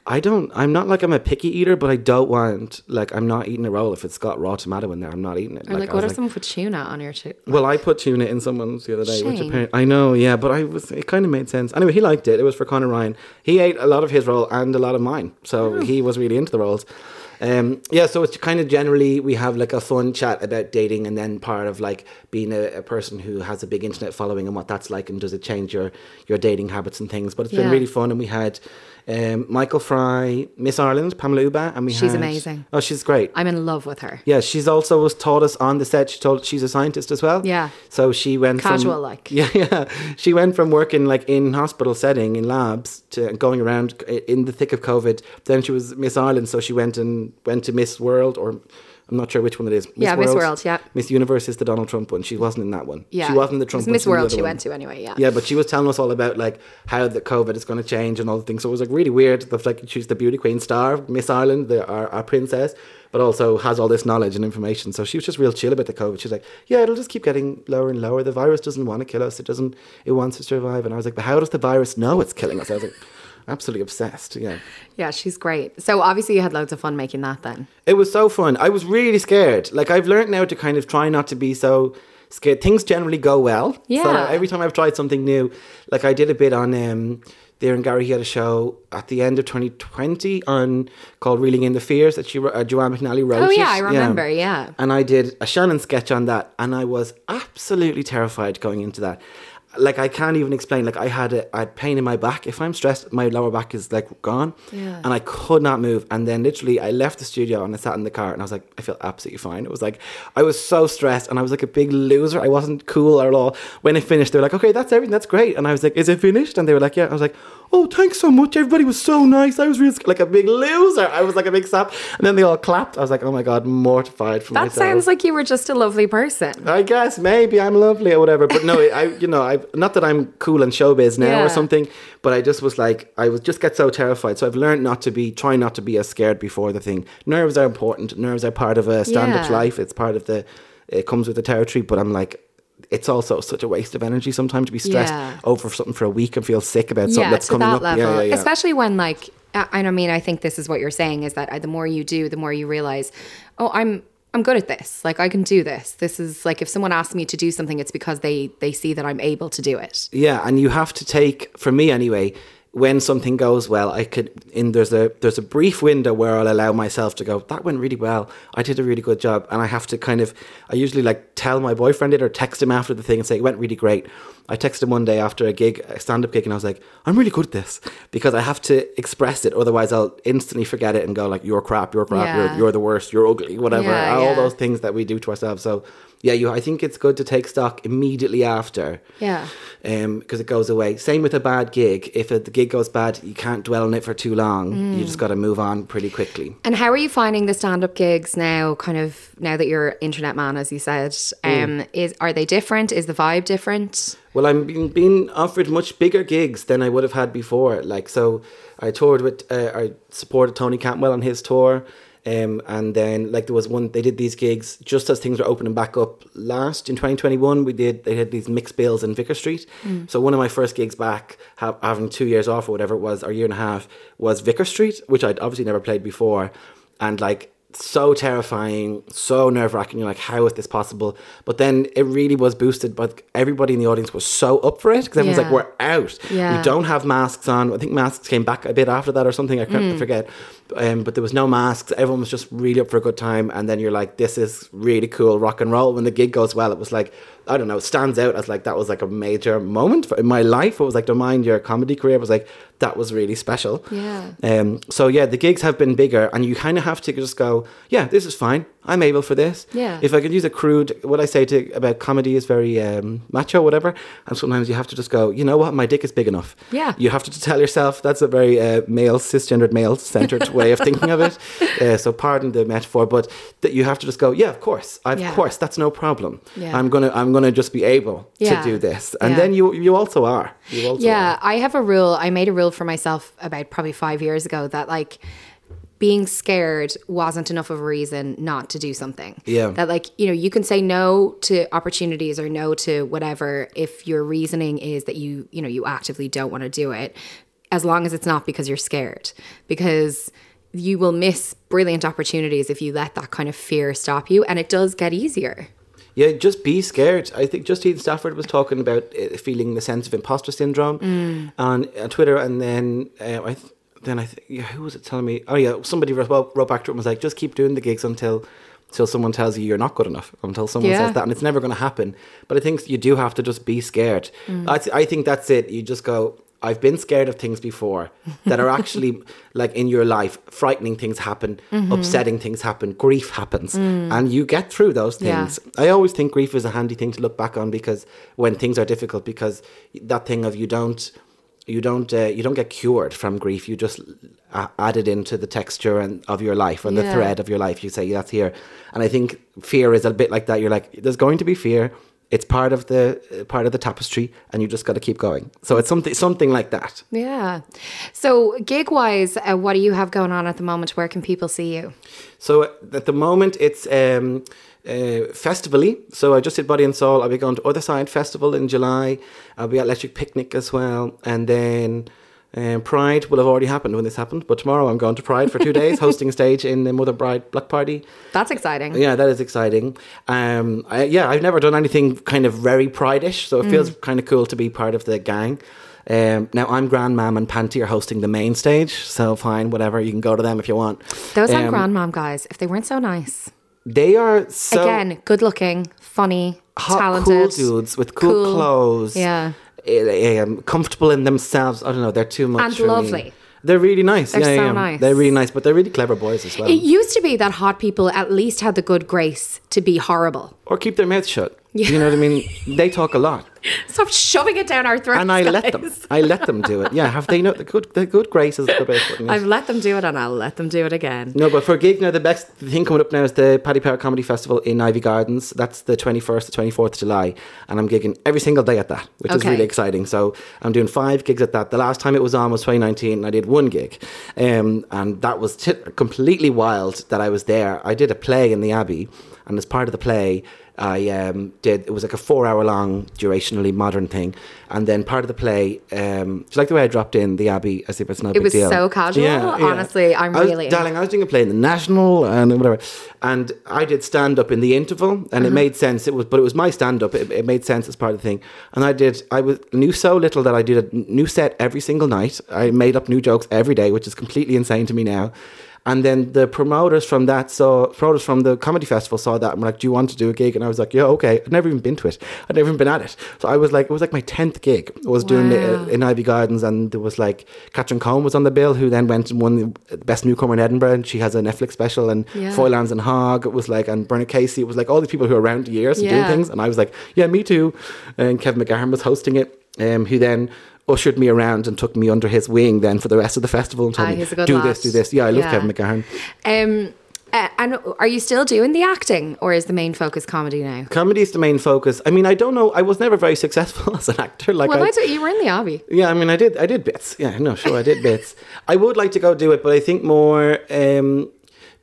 I don't, I'm not like I'm a picky eater, but I don't want like I'm not eating a roll if it's got raw tomato in there. I'm not eating it.
Or like,
I
what if someone put tuna on your too?
well, I put tuna in someone's the other day, which apparently I know, yeah, but I was it kind of made sense. Anyway, he liked it. It was for Conor Ryan. He ate a lot of his roll and a lot of mine, so
Oh.
he was really into the rolls. Um, yeah, so it's kind of generally we have like a fun chat about dating, and then part of like being a, a person who has a big internet following and what that's like, and does it change your your dating habits and things. But it's been really fun, and we had um, Michael Fry, Miss Ireland, Pamela Uba, and we
She's
had-
amazing.
Oh, she's great.
I'm in love with her.
Yeah, she's also was taught us on the set. She told she's a scientist as well.
Yeah.
So she went
Casual,
from,
like. [laughs]
Yeah, yeah. She went from working like in hospital setting in labs to going around in the thick of COVID. Then she was Miss Ireland, so she went and went to Miss World or I'm not sure which one it is. Miss
Yeah, Miss World, yeah.
Miss Universe is the Donald Trump one. She wasn't in that one.
Yeah.
She wasn't the Trump.
Miss
she
World she
one.
went to anyway, yeah.
Yeah, but she was telling us all about like how the COVID is going to change and all the things. So it was like really weird. The like she's the beauty queen star, Miss Ireland, the, our, our princess, but also has all this knowledge and information. So she was just real chill about the COVID. She's like, yeah, it'll just keep getting lower and lower. The virus doesn't want to kill us. It doesn't. It wants to survive. And I was like, but how does the virus know it's killing us? I was like, absolutely obsessed. Yeah.
Yeah, she's great. So obviously you had loads of fun making that then.
It was so fun. I was really scared. Like I've learned now to kind of try not to be so scared. Things generally go well. So
Yeah.
that every time I've tried something new, like I did a bit on um there and Gary he had a show at the end of 2020 on called Reeling in the Fears that she uh, Joanne McNally wrote.
Oh
it.
yeah, I remember, yeah.
And I did a Shannon sketch on that, and I was absolutely terrified going into that. Like I can't even explain. Like I had a I had pain in my back. If I'm stressed, my lower back is like gone,
Yeah.
and I could not move. And then literally, I left the studio and I sat in the car, and I was like, I feel absolutely fine. It was like I was so stressed, and I was like a big loser. I wasn't cool at all. When it finished, they were like, Okay, that's everything. That's great. And I was like, Is it finished? And they were like, Yeah. I was like, Oh, thanks so much. Everybody was so nice. I was really like a big loser. I was like a big sap. And then they all clapped. I was like, Oh my god, mortified for
That
myself.
sounds like you were just a lovely person.
I guess maybe I'm lovely or whatever, but no, I you know I not that I'm cool in showbiz now
Yeah.
or something, but I just was like I was just get so terrified. So I've learned not to be try not to be as scared before the thing. Nerves are important. Nerves are part of a stand-up's
Yeah.
life. It's part of the it comes with the territory. But I'm like. It's also such a waste of energy sometimes to be stressed
Yeah.
over something for a week and feel sick about something
yeah,
that's coming
that
up.
level.
Yeah, yeah, yeah.
Especially when like I mean I think this is what you're saying is that uh, the more you do, the more you realize, oh, I'm I'm good at this. Like I can do this. This is like if someone asks me to do something, it's because they they see that I'm able to do it.
Yeah, and you have to take, for me anyway, when something goes well, I could in there's a there's a brief window where I'll allow myself to go. That went really well. I did a really good job, and I have to kind of. I usually like tell my boyfriend it or text him after the thing and say it went really great. I texted him one day after a gig, a stand up gig, and I was like, I'm really good at this because I have to express it. Otherwise, I'll instantly forget it and go like, you're crap, you're crap,
Yeah.
you're you're the worst, you're ugly, whatever.
Yeah,
all
yeah.
those things that we do to ourselves. So. Yeah, you. I think it's good to take stock immediately after
Yeah.
Um, because it goes away. Same with a bad gig. If it, the gig goes bad, you can't dwell on it for too long.
Mm.
You just got to move on pretty quickly.
And how are you finding the stand up gigs now? Kind of now that you're internet man, as you said, um, is are they different? Is the vibe different?
Well, I'm being, being offered much bigger gigs than I would have had before. Like, so I toured with, uh, I supported Tony Cantwell on his tour. Um, and then like there was one they did these gigs just as things were opening back up last in 2021 we did they had these mixed bills in Vicar Street. So one of my first gigs back ha- having two years off or whatever it was or a year and a half was Vicar Street which I'd obviously never played before. And like so terrifying, so nerve wracking. You're like, how is this possible? But then it really was boosted, but everybody in the audience was so up for it because everyone's
Yeah.
like, we're out.
Yeah.
We don't have masks on. I think masks came back a bit after that or something. I can't forget. Um, but there was no masks. Everyone was just really up for a good time. And then you're like, this is really cool rock and roll. When the gig goes well, it was like, I don't know, it stands out as like that was like a major moment for, in my life. It was like to mind your comedy career. It was like, that was really special.
Yeah.
Um, so yeah, the gigs have been bigger, and you kind of have to just go, yeah, this is fine. I'm able for this.
Yeah.
If I could use a crude, what I say to about comedy is very um, macho, whatever. And sometimes you have to just go, you know what, my dick is big enough.
Yeah.
You have to tell yourself that's a very uh, male, cisgendered, male centered [laughs] way of thinking of it. Uh, so pardon the metaphor, but that you have to just go, yeah, of course, of
Yeah.
course, that's no problem.
Yeah.
I'm gonna, I'm gonna just be able
Yeah.
to do this, and
Yeah.
then you, you also are. You also
Yeah,
are.
I have a rule. I made a rule for myself about probably five years ago that like being scared wasn't enough of a reason not to do something.
Yeah.
That like, you know, you can say no to opportunities or no to whatever if your reasoning is that you, you know, you actively don't want to do it, as long as it's not because you're scared. Because you will miss brilliant opportunities if you let that kind of fear stop you and it does get easier.
Yeah, just be scared. I think Justine Stafford was talking about uh, feeling the sense of imposter syndrome
Mm.
on, on Twitter, and then uh, I th- then I th- yeah, who was it telling me? Oh yeah, somebody wrote, wrote back to it and was like, just keep doing the gigs until until someone tells you you're not good enough, until someone
Yeah.
says that, and it's never going to happen. But I think you do have to just be scared.
Mm.
I, I think that's it. You just go. I've been scared of things before [laughs] that are actually like in your life, frightening things happen,
Mm-hmm.
upsetting things happen, grief happens, and you get through those
Mm. Yeah.
things. I always think grief is a handy thing to look back on because when things are difficult, because that thing of you don't, you don't uh, you don't get cured from grief. You just uh, add it into the texture and of your life and the thread of your life. You say "Yeah, that's here, and I think fear is a bit like that. You're like, there's going to be fear. It's part of the uh, part of the tapestry, and you just got to keep going. So it's something something like that.
Yeah. So, gig wise, uh, what do you have going on at the moment? Where can people see you?
So at the moment, it's um, uh, festivally. So I just did Body and Soul. I'll be going to Other Side Festival in July. I'll be at Electric Picnic as well, and then. Um, Pride will have already happened when this happened, but tomorrow I'm going to Pride for two days, [laughs] hosting a stage in the Mother Pride Block Party.
That's exciting.
Yeah, that is exciting. Um, I, yeah, I've never done anything kind of very Pride-ish, so it
Mm.
feels kind of cool to be part of the gang. Um, now I'm Grandmam and Panti are hosting the main stage, so fine, whatever. You can go to them if you want.
Those
Um,
Grandmam guys. If they weren't so nice.
They are so
Again, good looking, funny,
hot,
talented.
cool dudes with cool, clothes.
Yeah.
um, comfortable in themselves. I don't know. They're too much.
And
for me.
lovely.
They're really nice.
They're
yeah,
so
yeah.
nice.
They're really nice, but they're really clever boys as well.
It used to be that hot people at least had the good grace to be horrible.
or keep their mouths shut. You know what I mean? They talk a lot. [laughs]
Stop shoving it down our throats.
and I let them. I let them do it. Yeah, have they know the good the good graces of the best
I've let them do it and I'll let them do it again.
No, but for a gig now, the best thing coming up now is the Paddy Power Comedy Festival in Iveagh Gardens. That's the 21st to 24th of July. And I'm gigging every single day at that, which is really exciting. So I'm doing five gigs at that. The last time it was on was 2019, and I did one gig. Um, and that was t- completely wild that I was there. I did a play in the Abbey, and as part of the play, I um, did it was like a four hour long durationally modern thing, and then part of the play. Um, do you like the way I dropped in the Abbey as if it's no big
was
deal?
so casual. Honestly, I'm
was-
really-
darling. I was doing a play in the National and whatever, and I did stand up in the interval, and
Uh-huh.
it made sense. It was, but it was my stand up. It, it made sense as part of the thing, and I did. I was knew so little that I did a new set every single night. I made up new jokes every day, which is completely insane to me now. And then the promoters from that saw promoters from the comedy festival saw that and were like, "Do you want to do a gig?" And I was like, "Yeah, okay." I'd never even been to it. I'd never even been at it. So I was like, it was like my tenth gig. I was doing it in Iveagh Gardens, and there was like Catherine Cohen was on the bill, who then went and won the best newcomer in Edinburgh, and she has a Netflix special, and
Yeah.
Foil, Arms and Hog. It was like, and Bernard Casey. It was like all these people who are around years and doing things, and I was like, "Yeah, me too." And Kevin McGahern was hosting it, um, who then. Ushered me around and took me under his wing then for the rest of the festival and told me,
he's a good
do this, do this. Yeah, I love
Yeah.
Kevin McGahern.
Um, uh, and are you still doing the acting or is the main focus comedy now?
Comedy is the main focus. I mean, I don't know. I was never very successful [laughs] as an actor. Like,
Well,
I,
I you were in the Abbey.
yeah, I mean, I did. I did bits. Yeah, no, sure, I did [laughs] bits. I would like to go do it, but I think more um,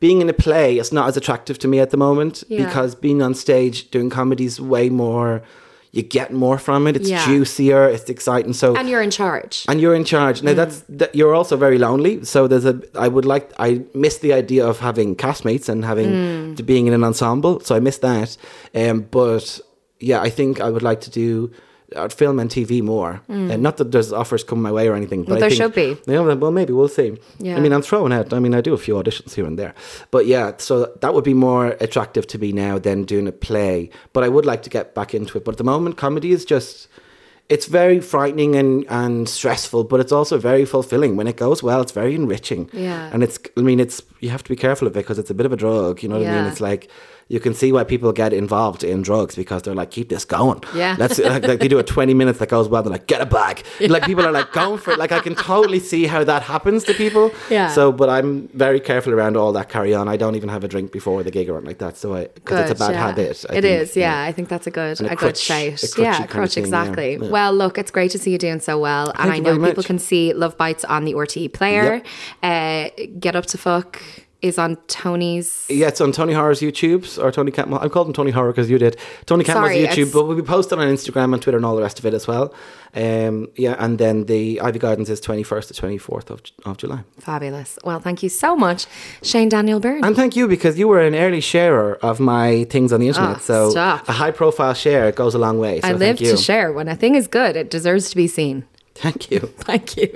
being in a play is not as attractive to me at the moment
Yeah.
because being on stage doing comedy is way more. You get more from it. It's
Yeah.
juicier. It's exciting. So
And you're in charge.
and you're in charge now that's that you're also very lonely so there's a i would like i miss the idea of having castmates and having to being in an ensemble so i miss that um but yeah i think i would like to do film and TV more, and not that there's offers coming my way or anything, but
Well,
I
there
think-
should be.
Yeah, well, well, maybe we'll see.
Yeah.
I mean, I'm throwing out. I mean, I do a few auditions here and there, but yeah, so that would be more attractive to me now than doing a play. But I would like to get back into it. But at the moment, comedy is just. It's very frightening and, and stressful, but it's also very fulfilling. When it goes well, it's very enriching.
Yeah.
And it's, I mean, it's, you have to be careful of it because it's a bit of a drug. You know what I mean? It's like, you can see why people get involved in drugs because they're like, keep this going.
Yeah.
Let's, like, like they do a 20 minutes that goes well. They're like, get a bag. Like people are like going for it. Like I can totally see how that happens to people.
Yeah.
So, but I'm very careful around all that carry on. I don't even have a drink before the gig or anything like that. So I, because it's a bad
yeah.
habit. I
It
think,
is, yeah. I think that's a good,
And a
a, good
crutch-
shout.
a
Yeah,
of
crutch
thing,
exactly.
Yeah.
Well, look, it's great to see you doing so well, and I know people
much.
can see Love Bites on the RTÉ player. Uh, Get up to fuck is on Tony's.
Yeah, it's on Tony Horror's YouTube or Tony Cantwell. I called him Tony Horror because you did. Tony Cantwell's
Sorry,
YouTube,
it's-
but we'll be posting on Instagram and Twitter and all the rest of it as well. Um, yeah, and then the Iveagh Gardens is 21st to 24th of, of July.
Fabulous. Well, thank you so much, Shane Daniel Byrne.
And thank you because you were an early sharer of my things on the internet.
Oh,
so
stop.
a high profile share goes a long way. So
I live
thank you.
to share. When a thing is good, it deserves to be seen.
Thank you. [laughs]
Thank you.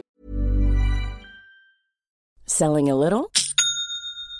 Selling a little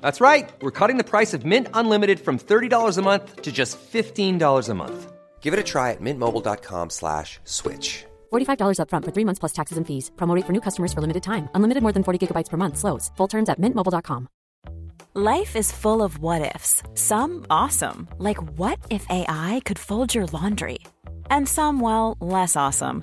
That's right. We're cutting the price of Mint Unlimited from $30 a month to just $15 a month. Give it a try at mintmobile.com slash switch.
$45 upfront for three months plus taxes and fees. Promo rate for new customers for limited time. Unlimited more than 40 gigabytes per month. Slows. Full terms at mintmobile.com.
Life is full of what ifs. Some awesome, like what if AI could fold your laundry? And some, well, less awesome,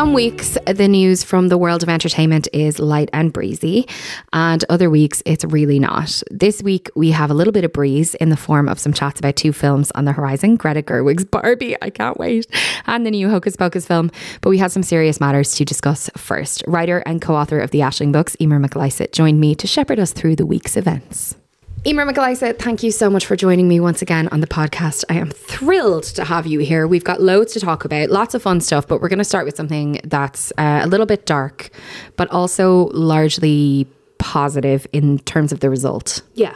Some weeks, the news from the world of entertainment is light and breezy, and other weeks, it's really not. This week, we have a little bit of breeze in the form of some chats about two films on the horizon Greta Gerwig's Barbie, I can't wait, and the new Hocus Pocus film. But we had some serious matters to discuss first. Writer and co author of the Aisling books, Emer McLysaght, joined me to shepherd us through the week's events. Emer McLysaght, thank you so much for joining me once again on the podcast. I am thrilled to have you here. We've got loads to talk about, lots of fun stuff, but we're going to start with something that's uh, a little bit dark, but also largely positive in terms of the result.
Yeah,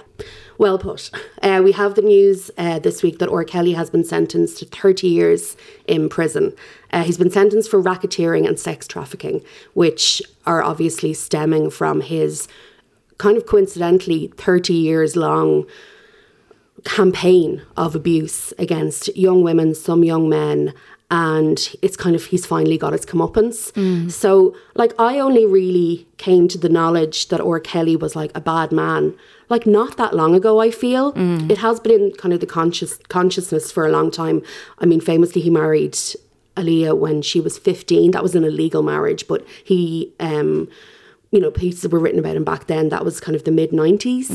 well put. Uh, we have the news uh, this week that R. Kelly has been sentenced to 30 years in prison. Uh, he's been sentenced for racketeering and sex trafficking, which are obviously stemming from his kind of coincidentally 30 years long campaign of abuse against young women, some young men, and it's kind of he's finally got his comeuppance. So, like, I only really came to the knowledge that R. Kelly was like a bad man, like not that long ago. I feel it has been in kind of the conscious consciousness for a long time. I mean, famously, he married Aaliyah when she was fifteen. That was an illegal marriage, but he. um you know, pieces were written about him back then. That was kind of the mid 90s.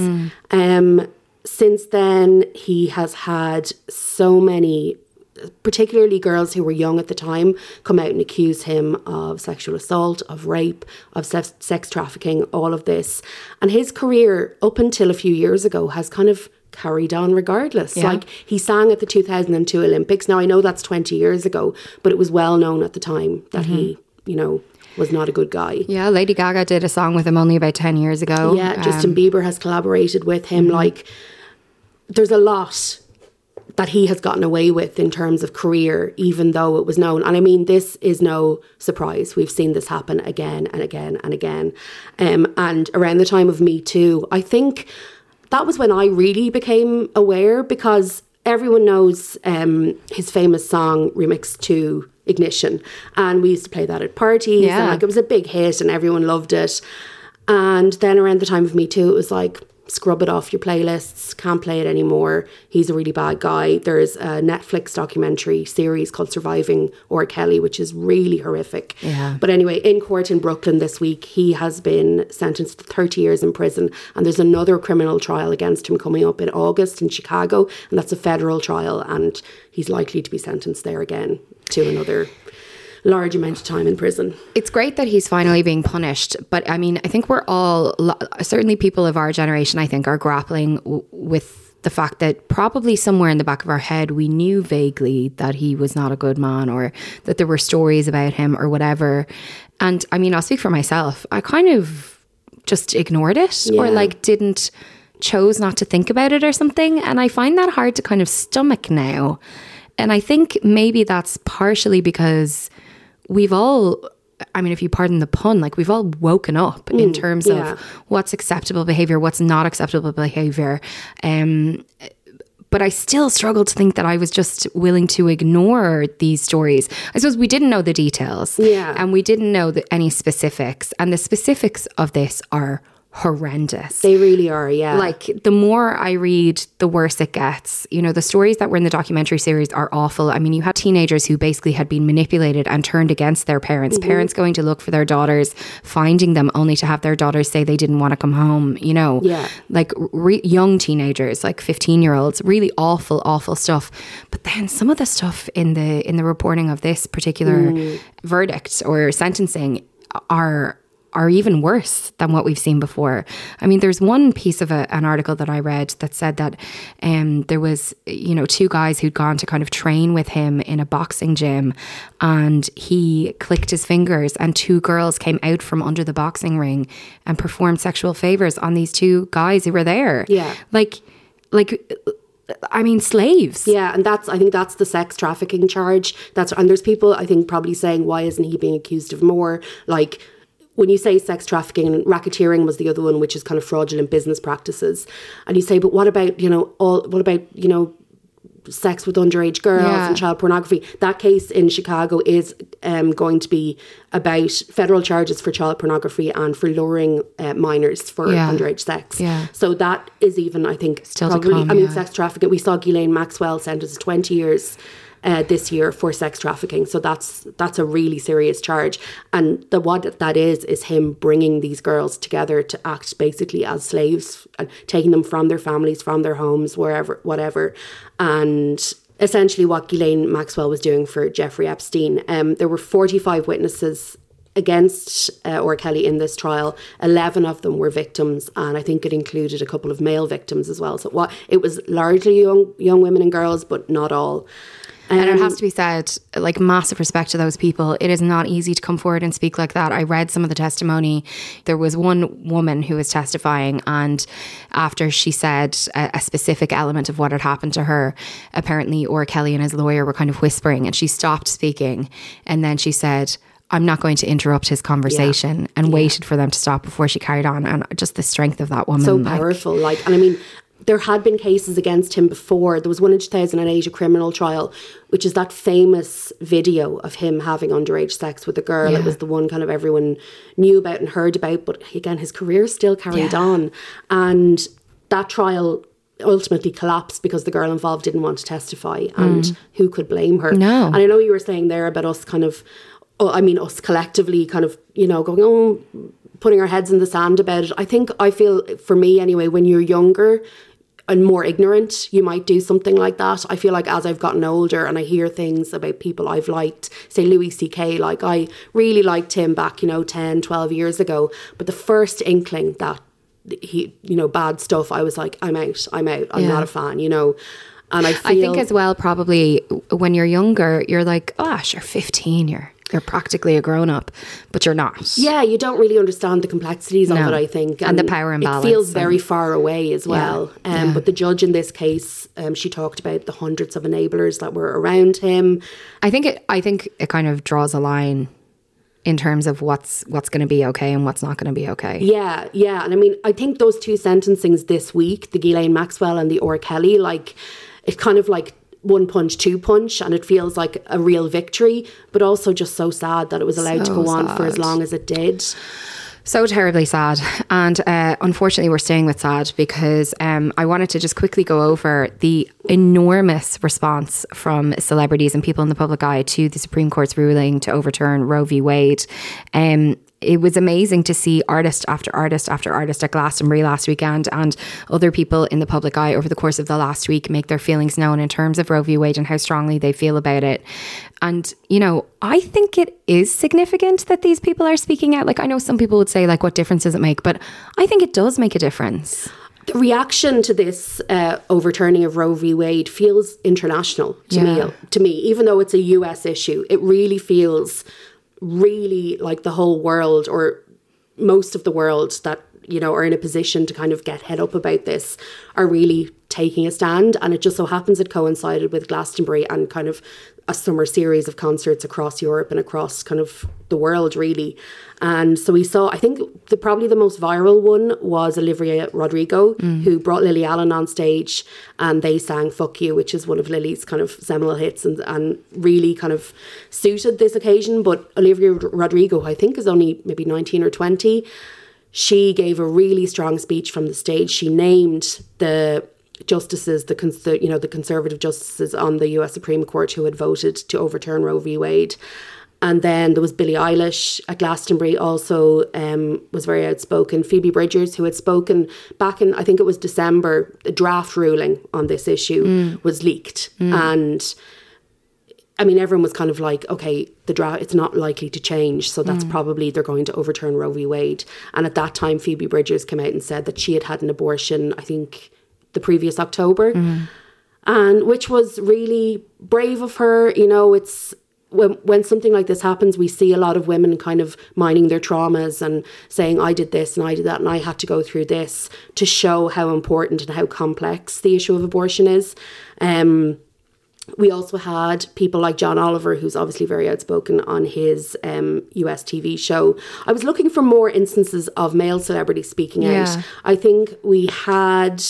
Um, since then, he has had so many, particularly girls who were young at the time, come out and accuse him of sexual assault, of rape, of sex, sex trafficking, all of this. And his career, up until a few years ago, has kind of carried on regardless. Like he sang at the 2002 Olympics. Now, I know that's 20 years ago, but it was well known at the time that he, you know, was not a good guy.
Yeah, Lady Gaga did a song with him only about 10 years ago.
Yeah, Justin
Um,
Bieber has collaborated with him. Like, there's a lot that he has gotten away with in terms of career, even though it was known. And I mean, this is no surprise. We've seen this happen again and again and again. Um, and around the time of Me Too, I think that was when I really became aware because everyone knows um, his famous song remixed to Ignition. And we used to play that at parties.
Yeah.
And like it was a big hit and everyone loved it. And then around the time of Me Too, it was like, scrub it off your playlists, can't play it anymore. He's a really bad guy. There's a Netflix documentary series called Surviving R. Kelly, which is really horrific.
Yeah.
But anyway, in court in Brooklyn this week, he has been sentenced to 30 years in prison. And there's another criminal trial against him coming up in August in Chicago. And that's a federal trial. And he's likely to be sentenced there again to another large amount of time in prison.
It's great that he's finally being punished, but I mean, I think we're all, certainly people of our generation, I think, are grappling w- with the fact that probably somewhere in the back of our head, we knew vaguely that he was not a good man or that there were stories about him or whatever. And I mean, I'll speak for myself. I kind of just ignored it or like didn't chose not to think about it or something. And I find that hard to kind of stomach now. And I think maybe that's partially because we've all I mean, if you pardon the pun, like we've all woken up in terms
yeah.
of what's acceptable behavior, what's not acceptable behavior. Um, but I still struggle to think that I was just willing to ignore these stories. I suppose we didn't know the details.
Yeah.
And we didn't know the, any specifics. And the specifics of this are horrendous.
They really are, yeah.
Like the more I read, the worse it gets. You know, the stories that were in the documentary series are awful. I mean, you had teenagers who basically had been manipulated and turned against their parents.
Mm-hmm.
Parents going to look for their daughters, finding them only to have their daughters say they didn't want to come home. You know,
Yeah.
like re- young teenagers, like fifteen year olds. Really awful, awful stuff. But then some of the stuff in the in the reporting of this particular
Mm.
verdict or sentencing are are even worse than what we've seen before. I mean, there's one piece of a, an article that I read that said that um, there was, you know, two guys who'd gone to kind of train with him in a boxing gym, and he clicked his fingers, and two girls came out from under the boxing ring and performed sexual favors on these two guys who were there.
Yeah.
like, like. I mean, slaves.
Yeah, and that's I think that's the sex trafficking charge. That's and there's people I think probably saying why isn't he being accused of more? Like when you say sex trafficking and racketeering was the other one, which is kind of fraudulent business practices, and you say, but what about you know all? What about you know? sex with underage girls
Yeah.
and child pornography that case in chicago is um, going to be about federal charges for child pornography and for luring uh, minors for
Yeah.
underage sex
Yeah.
so that is even i think
Still to
probably
come,
i mean sex trafficking. We saw Ghislaine Maxwell sentenced to 20 years uh, this year for sex trafficking. So that's that's a really serious charge. And the what that is is him bringing these girls together to act basically as slaves and taking them from their families, from their homes, wherever, whatever, and. Essentially, what Ghislaine Maxwell was doing for Jeffrey Epstein. Um, there were 45 witnesses against uh, R. Kelly in this trial. Eleven of them were victims, and I think it included a couple of male victims as well. So what it was largely young young women and girls, but not all.
And it
Um,
has to be said, like massive respect to those people. It is not easy to come forward and speak like that. I read some of the testimony. There was one woman who was testifying, and after she said a, a specific element of what had happened to her, apparently, R. Kelly and his lawyer were kind of whispering, and she stopped speaking, and then she said. I'm not going to interrupt his conversation and waited for them to stop before she carried on. And just the strength of that woman.
so
like-
powerful. Like, and I mean, there had been cases against him before. There was one in 2008, a criminal trial, which is that famous video of him having underage sex with a girl. It was the one kind of everyone knew about and heard about. But again, his career still carried on. And that trial ultimately collapsed because the girl involved didn't want to testify hmm. and who could blame her
No.
and i know you were saying there about us kind of oh, i mean us collectively kind of you know going oh putting our heads in the sand about it i think i feel for me anyway when you're younger and more ignorant, you might do something like that. I feel like as I've gotten older and I hear things about people I've liked, say Louis C.K., like I really liked him back, you know, 10, 12 years ago. But the first inkling that he, you know, bad stuff, I was like, I'm out, I'm out, I'm
Yeah.
not a fan, you know. And I feel.
I think as well, probably when you're younger, you're like, oh, sure, 15, you're you're practically a grown up, but you're not.
Yeah, you don't really understand the complexities of it, I think.
And the power imbalance
It feels very far away as well. Um,
yeah.
But the judge in this case, um, she talked about the hundreds of enablers that were around him.
I think it. I think it kind of draws a line in terms of what's what's going to be okay and what's not going to be okay.
Yeah, yeah. And I mean, I think those two sentencings this week, the Ghislaine Maxwell and the R. Kelly, like, it kind of like one punch, two punch, and it feels like a real victory, but also just so sad that it was allowed to
So
go on for as long as it did.
So terribly sad. And uh, unfortunately, we're staying with sad because um, I wanted to just quickly go over the enormous response from celebrities and people in the public eye to the Supreme Court's ruling to overturn Roe v. Wade. Um, it was amazing to see artist after artist after artist at Glastonbury last weekend and other people in the public eye over the course of the last week make their feelings known in terms of Roe v. Wade and how strongly they feel about it. And, you know, I think it is significant that these people are speaking out. Like, I know some people would say, like, what difference does it make? But I think it does make a difference.
the reaction to this uh, overturning of Roe v. Wade feels international to
Yeah.
me. To me, even though it's a U.S. issue, it really feels really like the whole world or most of the world that you know are in a position to kind of get head up about this are really taking a stand. And it just so happens it coincided with Glastonbury and kind of a summer series of concerts across Europe and across kind of the world, really. And so we saw, I think the probably the most viral one was Olivia Rodrigo, mm. who brought Lily Allen on stage and they sang Fuck You, which is one of Lily's kind of seminal hits and, and really kind of suited this occasion. But Olivia Rodrigo, I think, is only maybe 19 or 20. She gave a really strong speech from the stage. She named the justices, the, cons- the you know the conservative justices on the U.S. Supreme Court who had voted to overturn Roe v. Wade. And then there was Billie Eilish at Glastonbury, also um, was very outspoken. Phoebe Bridgers, who had spoken back in, I think it was December, the draft ruling on this issue mm. was leaked. Mm. And I mean, everyone was kind of like, okay, the draft, it's not likely to change. So that's mm. probably they're going to overturn Roe v. Wade. And at that time, Phoebe Bridgers came out and said that she had had an abortion, I think, the previous October. And which was really brave of her. You know, it's when, when something like this happens, we see a lot of women kind of mining their traumas and saying, I did this and I did that and I had to go through this to show how important and how complex the issue of abortion is. Um, we also had people like John Oliver, who's obviously very outspoken on his um, US TV show. I was looking for more instances of male celebrities speaking out. I think we had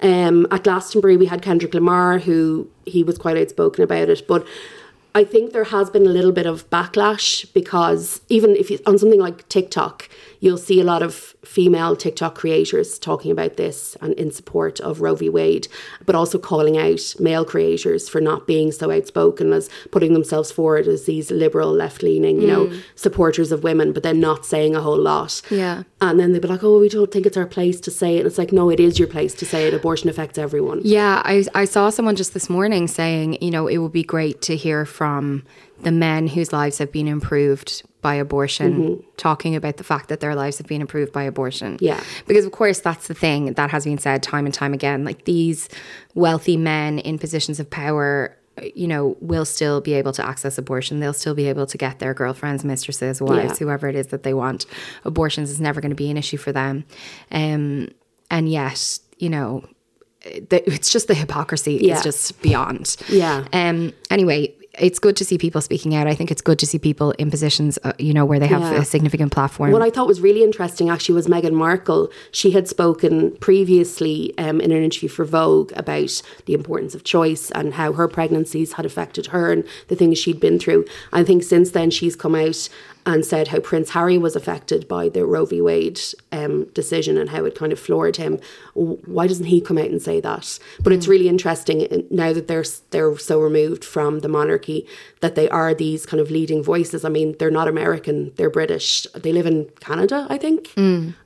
um, at Glastonbury, we had Kendrick Lamar, who he was quite outspoken about it. But I think there has been a little bit of backlash because even if you, on something like TikTok, you'll see a lot of female TikTok creators talking about this and in support of Roe v. Wade, but also calling out male creators for not being so outspoken as putting themselves forward as these liberal, left leaning, you know, mm. supporters of women, but then not saying a whole lot.
Yeah.
And then they'd be like, oh, we don't think it's our place to say it. And it's like, no, it is your place to say it. Abortion affects everyone.
Yeah, I, I saw someone just this morning saying, you know, it would be great to hear from the men whose lives have been improved by abortion, talking about the fact that their lives have been improved by abortion.
Yeah.
Because, of course, that's the thing that has been said time and time again. Like these wealthy men in positions of power. You know, will still be able to access abortion. They'll still be able to get their girlfriends, mistresses, wives,
Yeah.
whoever it is that they want. Abortions is never going to be an issue for them. Um, and yet, you know, the, it's just the hypocrisy
Yeah.
is just beyond.
Yeah.
Um. Anyway, it's good to see people speaking out. I think it's good to see people in positions, uh, you know, where they have
Yeah.
a significant platform.
What I thought was really interesting actually was Meghan Markle. She had spoken previously um, in an interview for Vogue about the importance of choice and how her pregnancies had affected her and the things she'd been through. I think since then she's come out and said how Prince Harry was affected by the Roe v. Wade um, decision and how it kind of floored him. Why doesn't he come out and say that? But it's really interesting uh, now that they're they're so removed from the monarchy that they are these kind of leading voices. I mean, they're not American; they're British. They live in Canada, I think,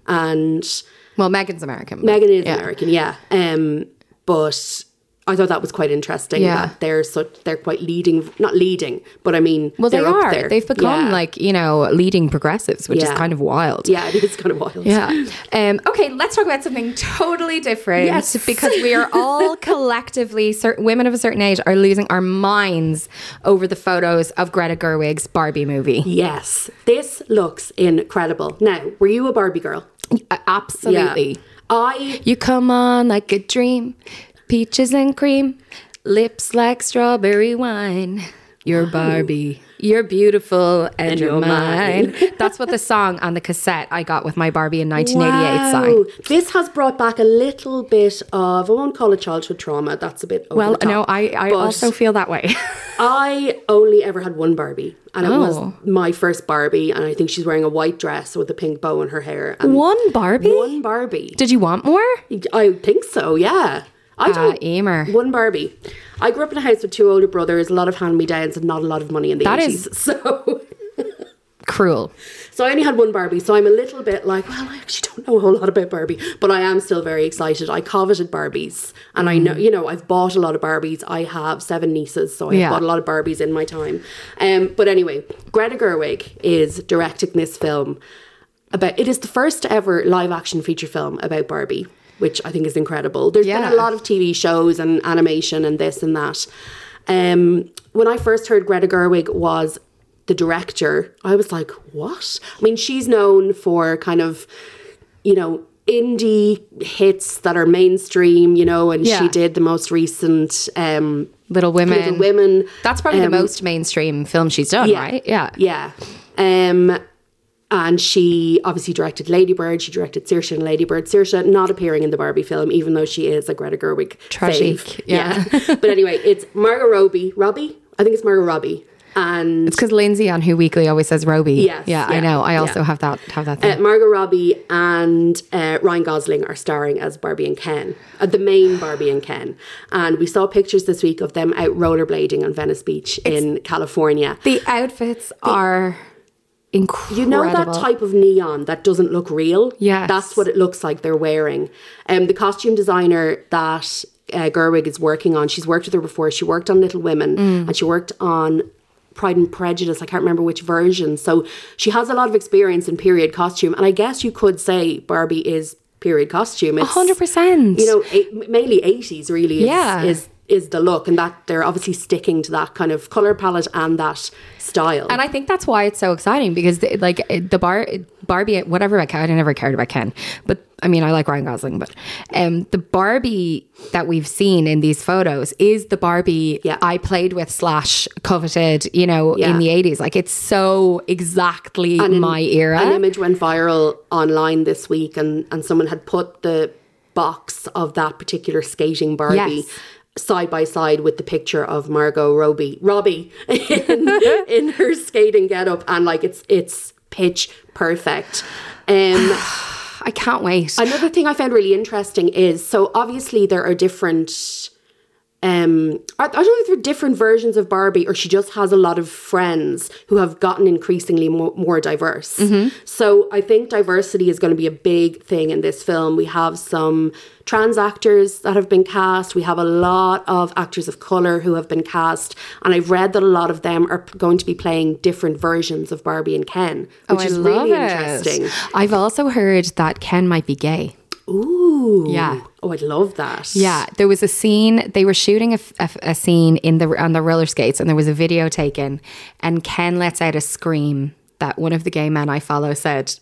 and
well, Meghan's American.
Meghan is
yeah.
American, yeah. Um, but I thought that was quite interesting.
Yeah.
that they're so they're quite leading, not leading, but I mean,
Well, they
there.
They've become
Yeah.
like you know leading progressives, which is kind of wild.
yeah, it is kind of wild.
Yeah. [laughs] Um, okay, let's talk about something totally different.
Yes. [laughs]
Because we are all [laughs] collectively, certain women of a certain age, are losing our minds over the photos of Greta Gerwig's Barbie movie.
Yes, this looks incredible. Now, were you a Barbie girl?
Uh, Absolutely.
I
You come on like a dream, peaches and cream, lips like strawberry wine. You're Barbie. You're beautiful and, you're,
you're
mine.
mine. [laughs]
That's what the song on the cassette I got with my Barbie in 1988 sang.
Wow. This has brought back a little bit of I won't call it childhood trauma. That's a bit over
Well, no, I, I
but
also feel that way. [laughs]
I only ever had one Barbie, and it
Oh.
was my first Barbie. And I think she's wearing a white dress with a pink bow in her hair. And
One Barbie?
One Barbie.
Did you want more?
I think so. Yeah. I
Ah,
don't.
Emer.
One Barbie. I grew up in a house with two older brothers, a lot of hand me downs, and not a lot of money in the
That
80s.
is- [laughs]
So,
Cruel.
so I only had one Barbie. So I'm a little bit like, well, I actually don't know a whole lot about Barbie, but I am still very excited. I coveted Barbies, and I know, you know, I've bought a lot of Barbies. I have seven nieces, so I've
Yeah.
bought a lot of Barbies in my time. Um, but anyway, Greta Gerwig is directing this film about. It is the first ever live action feature film about Barbie. Which I think is incredible. There's
Yeah.
been a lot of TV shows and animation and this and that. Um, when I first heard Greta Gerwig was the director, I was like, what? I mean, she's known for kind of, you know, indie hits that are mainstream, you know, and
Yeah.
she did the most recent um,
Little Women.
Little Women.
That's probably
Um,
the most mainstream film she's done, right? Yeah.
Yeah. Um, and she obviously directed Lady Bird. She directed Saoirse and Lady Bird. Saoirse not appearing in the Barbie film, even though she is a Greta Gerwig
Tragic,
fave.
yeah.
but anyway, it's Margot Robbie. Robbie? I think it's Margot Robbie. And
It's because Lindsay on Who Weekly always says Robbie.
Yes,
yeah, I know. I also
yeah.
have that have that
uh,
thing.
Margot Robbie and uh, Ryan Gosling are starring as Barbie and Ken, uh, the main Barbie and Ken. And we saw pictures this week of them out rollerblading on Venice Beach in California.
the outfits are incredible.
You know that type of neon that doesn't look real?
Yes.
That's what it looks like they're wearing. Um, the costume designer that uh, Gerwig is working on, she's worked with her before. She worked on Little Women
Mm.
and she worked on Pride and Prejudice. I can't remember which version. So she has a lot of experience in period costume. And I guess you could say Barbie is period costume. It's,
hundred percent.
You know, eight, mainly 80s really is,
Yeah.
is is the look and that they're obviously sticking to that kind of color palette and that style.
And I think that's why it's so exciting because, the, like, the bar Barbie, whatever I I never cared about Ken, but I mean, I like Ryan Gosling, but um, the Barbie that we've seen in these photos is the Barbie
Yeah.
I played with slash coveted, you know,
Yeah.
in the eighties. Like, it's so exactly
in-
my era.
An image went viral online this week, and, and someone had put the box of that particular skating Barbie
Yes.
Side by side with the picture of Margot Robbie, Robbie [laughs] in, [laughs] in her skating getup, and like it's it's pitch perfect. Um, [sighs]
I can't wait.
Another thing I found really interesting is so obviously there are different. Um, I, I don't know if there are different versions of Barbie, or she just has a lot of friends who have gotten increasingly more, more diverse. So I think diversity is going to be a big thing in this film. We have some trans actors that have been cast. We have a lot of actors of color who have been cast, and I've read that a lot of them are going to be playing different versions of Barbie and Ken, which
Oh,
is really
it.
interesting.
I've also heard that Ken might be gay.
Ooh,
Yeah.
Oh, I'd love that.
Yeah, there was a scene. They were shooting a scene in the on the roller skates, and there was a video taken. And Ken lets out a scream that one of the gay men I follow said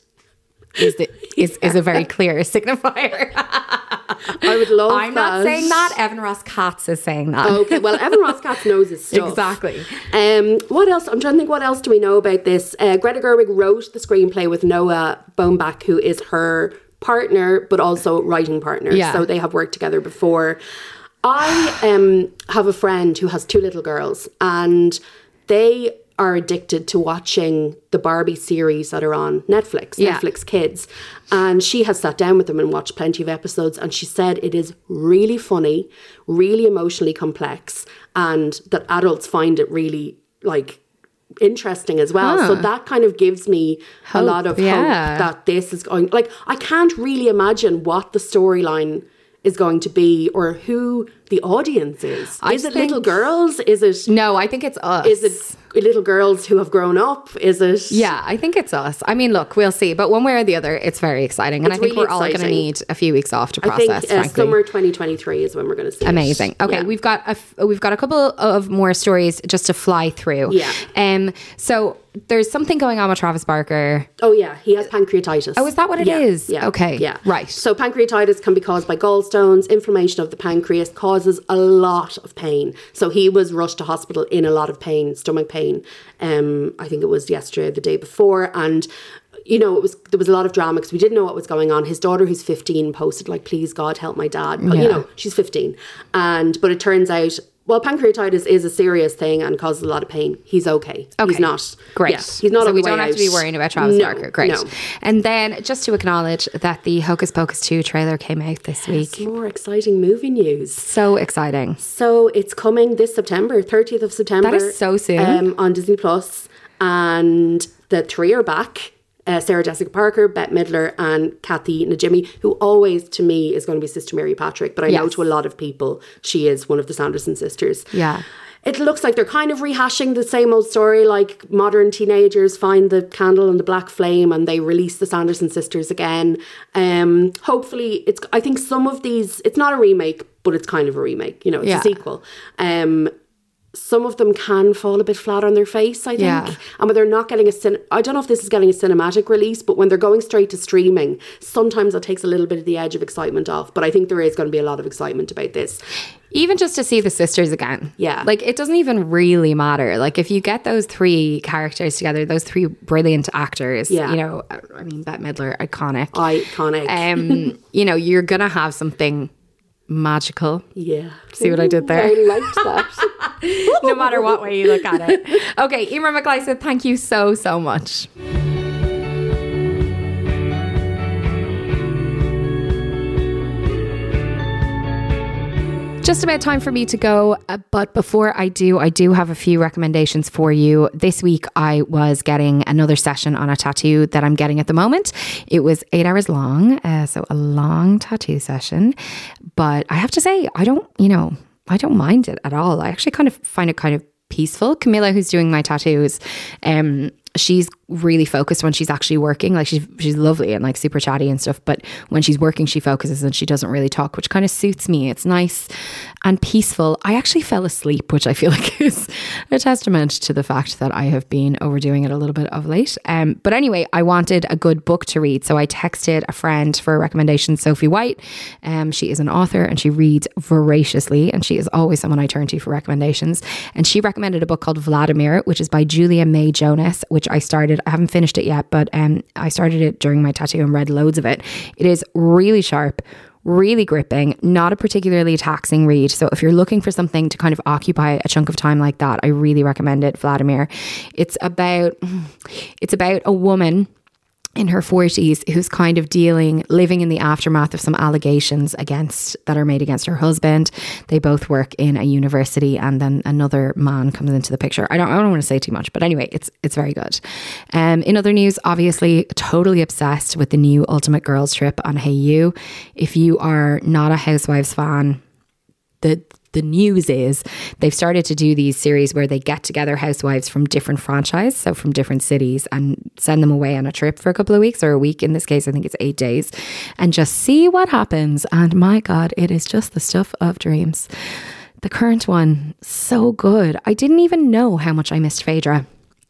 is the, [laughs] is, is a very clear [laughs] signifier.
I would love.
I'm not saying that. Evan Ross Katz is saying that.
Okay, well, Evan Ross Katz knows his [laughs] stuff.
Exactly.
Um, what else? I'm trying to think. What else do we know about this? Uh, Greta Gerwig wrote the screenplay with Noah Baumbach, who is her partner, but also writing partner.
Yeah.
So they have worked together before. I um, have a friend who has two little girls, and they are addicted to watching the Barbie series that are on Netflix,
Yeah.
Netflix Kids. And she has sat down with them and watched plenty of episodes. And she said it is really funny, really emotionally complex, and that adults find it really like interesting as well. So that kind of gives me a lot of
yeah.
hope that this is going like I can't really imagine what the storyline is going to be or who the audience is.
I
is it little girls? Is it
No, I think it's us.
is it little girls who have grown up? Is it
Yeah, I think it's us. I mean, look, we'll see. But one way or the other, it's very exciting. And
It's
I think
really
we're all going to need a few weeks off to
I
process,
think uh, summer 2023 is when we're going to see it.
Amazing. Okay,
Yeah.
we've got a f- we've got a couple of more stories just to fly through.
Yeah.
Um. So there's something going on with Travis Barker.
Oh yeah, he has pancreatitis.
Oh, is that what it
it is?
is? Okay,
Yeah.
right.
So pancreatitis can be caused by gallstones, inflammation of the pancreas causes a lot of pain. So he was rushed to hospital in a lot of pain, stomach pain. Um, I think it was yesterday, or the day before, and. You know, it was there was a lot of drama because we didn't know what was going on. His daughter, who's fifteen, posted like, "Please God, help my dad." But you know, she's fifteen, and but it turns out, well, pancreatitis is a serious thing and causes a lot of pain. He's okay.
Okay.
He's not
Great.
yeah, he's not.
So we don't have to be worrying about Travis
No,
Barker. Great.
no.
And then just to acknowledge that the Hocus Pocus 2 trailer came out this week.
More exciting movie news.
So exciting.
So it's coming this September, 30th of September.
That is so soon.
Um, on Disney Plus, and the three are back. Uh, Sarah Jessica Parker, Bette Midler, and Kathy Najimy, who always to me is going to be Sister Mary Patrick, but I know to a lot of people she is one of the Sanderson sisters.
Yeah.
It looks like they're kind of rehashing the same old story, like modern teenagers find the candle and the black flame and they release the Sanderson sisters again. Um, hopefully, it's. I think some of these, it's not a remake, but it's kind of a remake. You know, it's
Yeah.
a sequel. Um, some of them can fall a bit flat on their face, I think.
Yeah.
And when they're not getting a cin- I don't know if this is getting a cinematic release, but when they're going straight to streaming, sometimes it takes a little bit of the edge of excitement off. But I think there is going to be a lot of excitement about this.
Even just to see the sisters again.
Yeah.
Like it doesn't even really matter. Like if you get those three characters together, those three brilliant actors,
Yeah.
you know, I mean, Bette Midler, iconic.
Iconic.
Um, [laughs] you know, you're going to have something magical.
yeah.
See what I did there?
I liked that. [laughs] [laughs]
no matter what way you look at it. [laughs] Okay, Emer McLysaght, thank you so, so much. Just about time for me to go, uh, but before I do, I do have a few recommendations for you. This week, I was getting another session on a tattoo that I'm getting at the moment. It was eight hours long, uh, so a long tattoo session. But I have to say, I don't, you know, I don't mind it at all. I actually kind of find it kind of peaceful. Camilla, who's doing my tattoos, um, she's really focused when she's actually working. Like she's she's lovely and like super chatty and stuff. But when she's working, she focuses and she doesn't really talk, which kind of suits me. It's nice and peaceful. I actually fell asleep, which I feel [laughs] like is a testament to the fact that I have been overdoing it a little bit of late. Um, but anyway, I wanted a good book to read, so I texted a friend for a recommendation, Sophie White. Um, she is an author and she reads voraciously, and she is always someone I turn to for recommendations. And she recommended a book called Vladimir, which is by Julia May Jonas, which I started. I haven't finished it yet, but um, I started it during my tattoo and read loads of it. It is really sharp. Really gripping, not a particularly taxing read. So, if you're looking for something to kind of occupy a chunk of time like that, I really recommend it. Vladimir. It's about it's about a woman in her 40s who's kind of dealing living in the aftermath of some allegations against that are made against her husband. They both work in a university and then another man comes into the picture. I don't, I don't want to say too much but anyway it's it's very good. Um, in other news obviously totally obsessed with the new ultimate girls trip on Hayu. If you are not a housewives fan the the news is they've started to do these series where they get together housewives from different franchise, so from different cities, and send them away on a trip for a couple of weeks or a week. In this case, I think it's eight days, and just see what happens. And my God, it is just the stuff of dreams. The current one, so good. I didn't even know how much I missed Phaedra.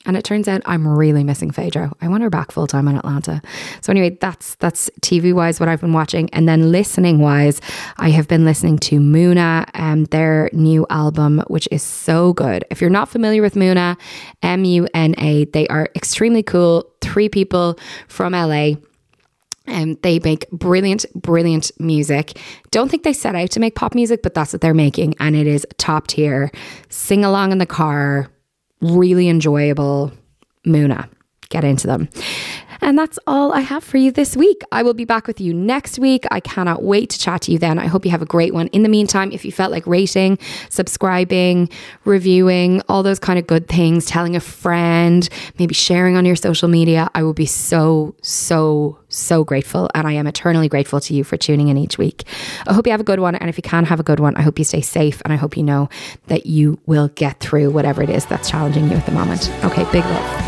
And it turns out I'm really missing Phaedra. I want her back full time in Atlanta. So anyway, that's that's TV wise what I've been watching, and then listening wise, I have been listening to Muna and um, their new album, which is so good. If you're not familiar with Muna, M U N A, they are extremely cool. Three people from LA. And um, they make brilliant, brilliant music. Don't think they set out to make pop music, but that's what they're making. And it is top tier. Sing along in the car, really enjoyable. Muna, get into them. And that's all I have for you this week. I will be back with you next week. I cannot wait to chat to you then. I hope you have a great one. In the meantime, if you felt like rating, subscribing, reviewing, all those kind of good things, telling a friend, maybe sharing on your social media, I will be so, so, so grateful. And I am eternally grateful to you for tuning in each week. I hope you have a good one. And if you can have a good one, I hope you stay safe. And I hope you know that you will get through whatever it is that's challenging you at the moment. Okay, big love.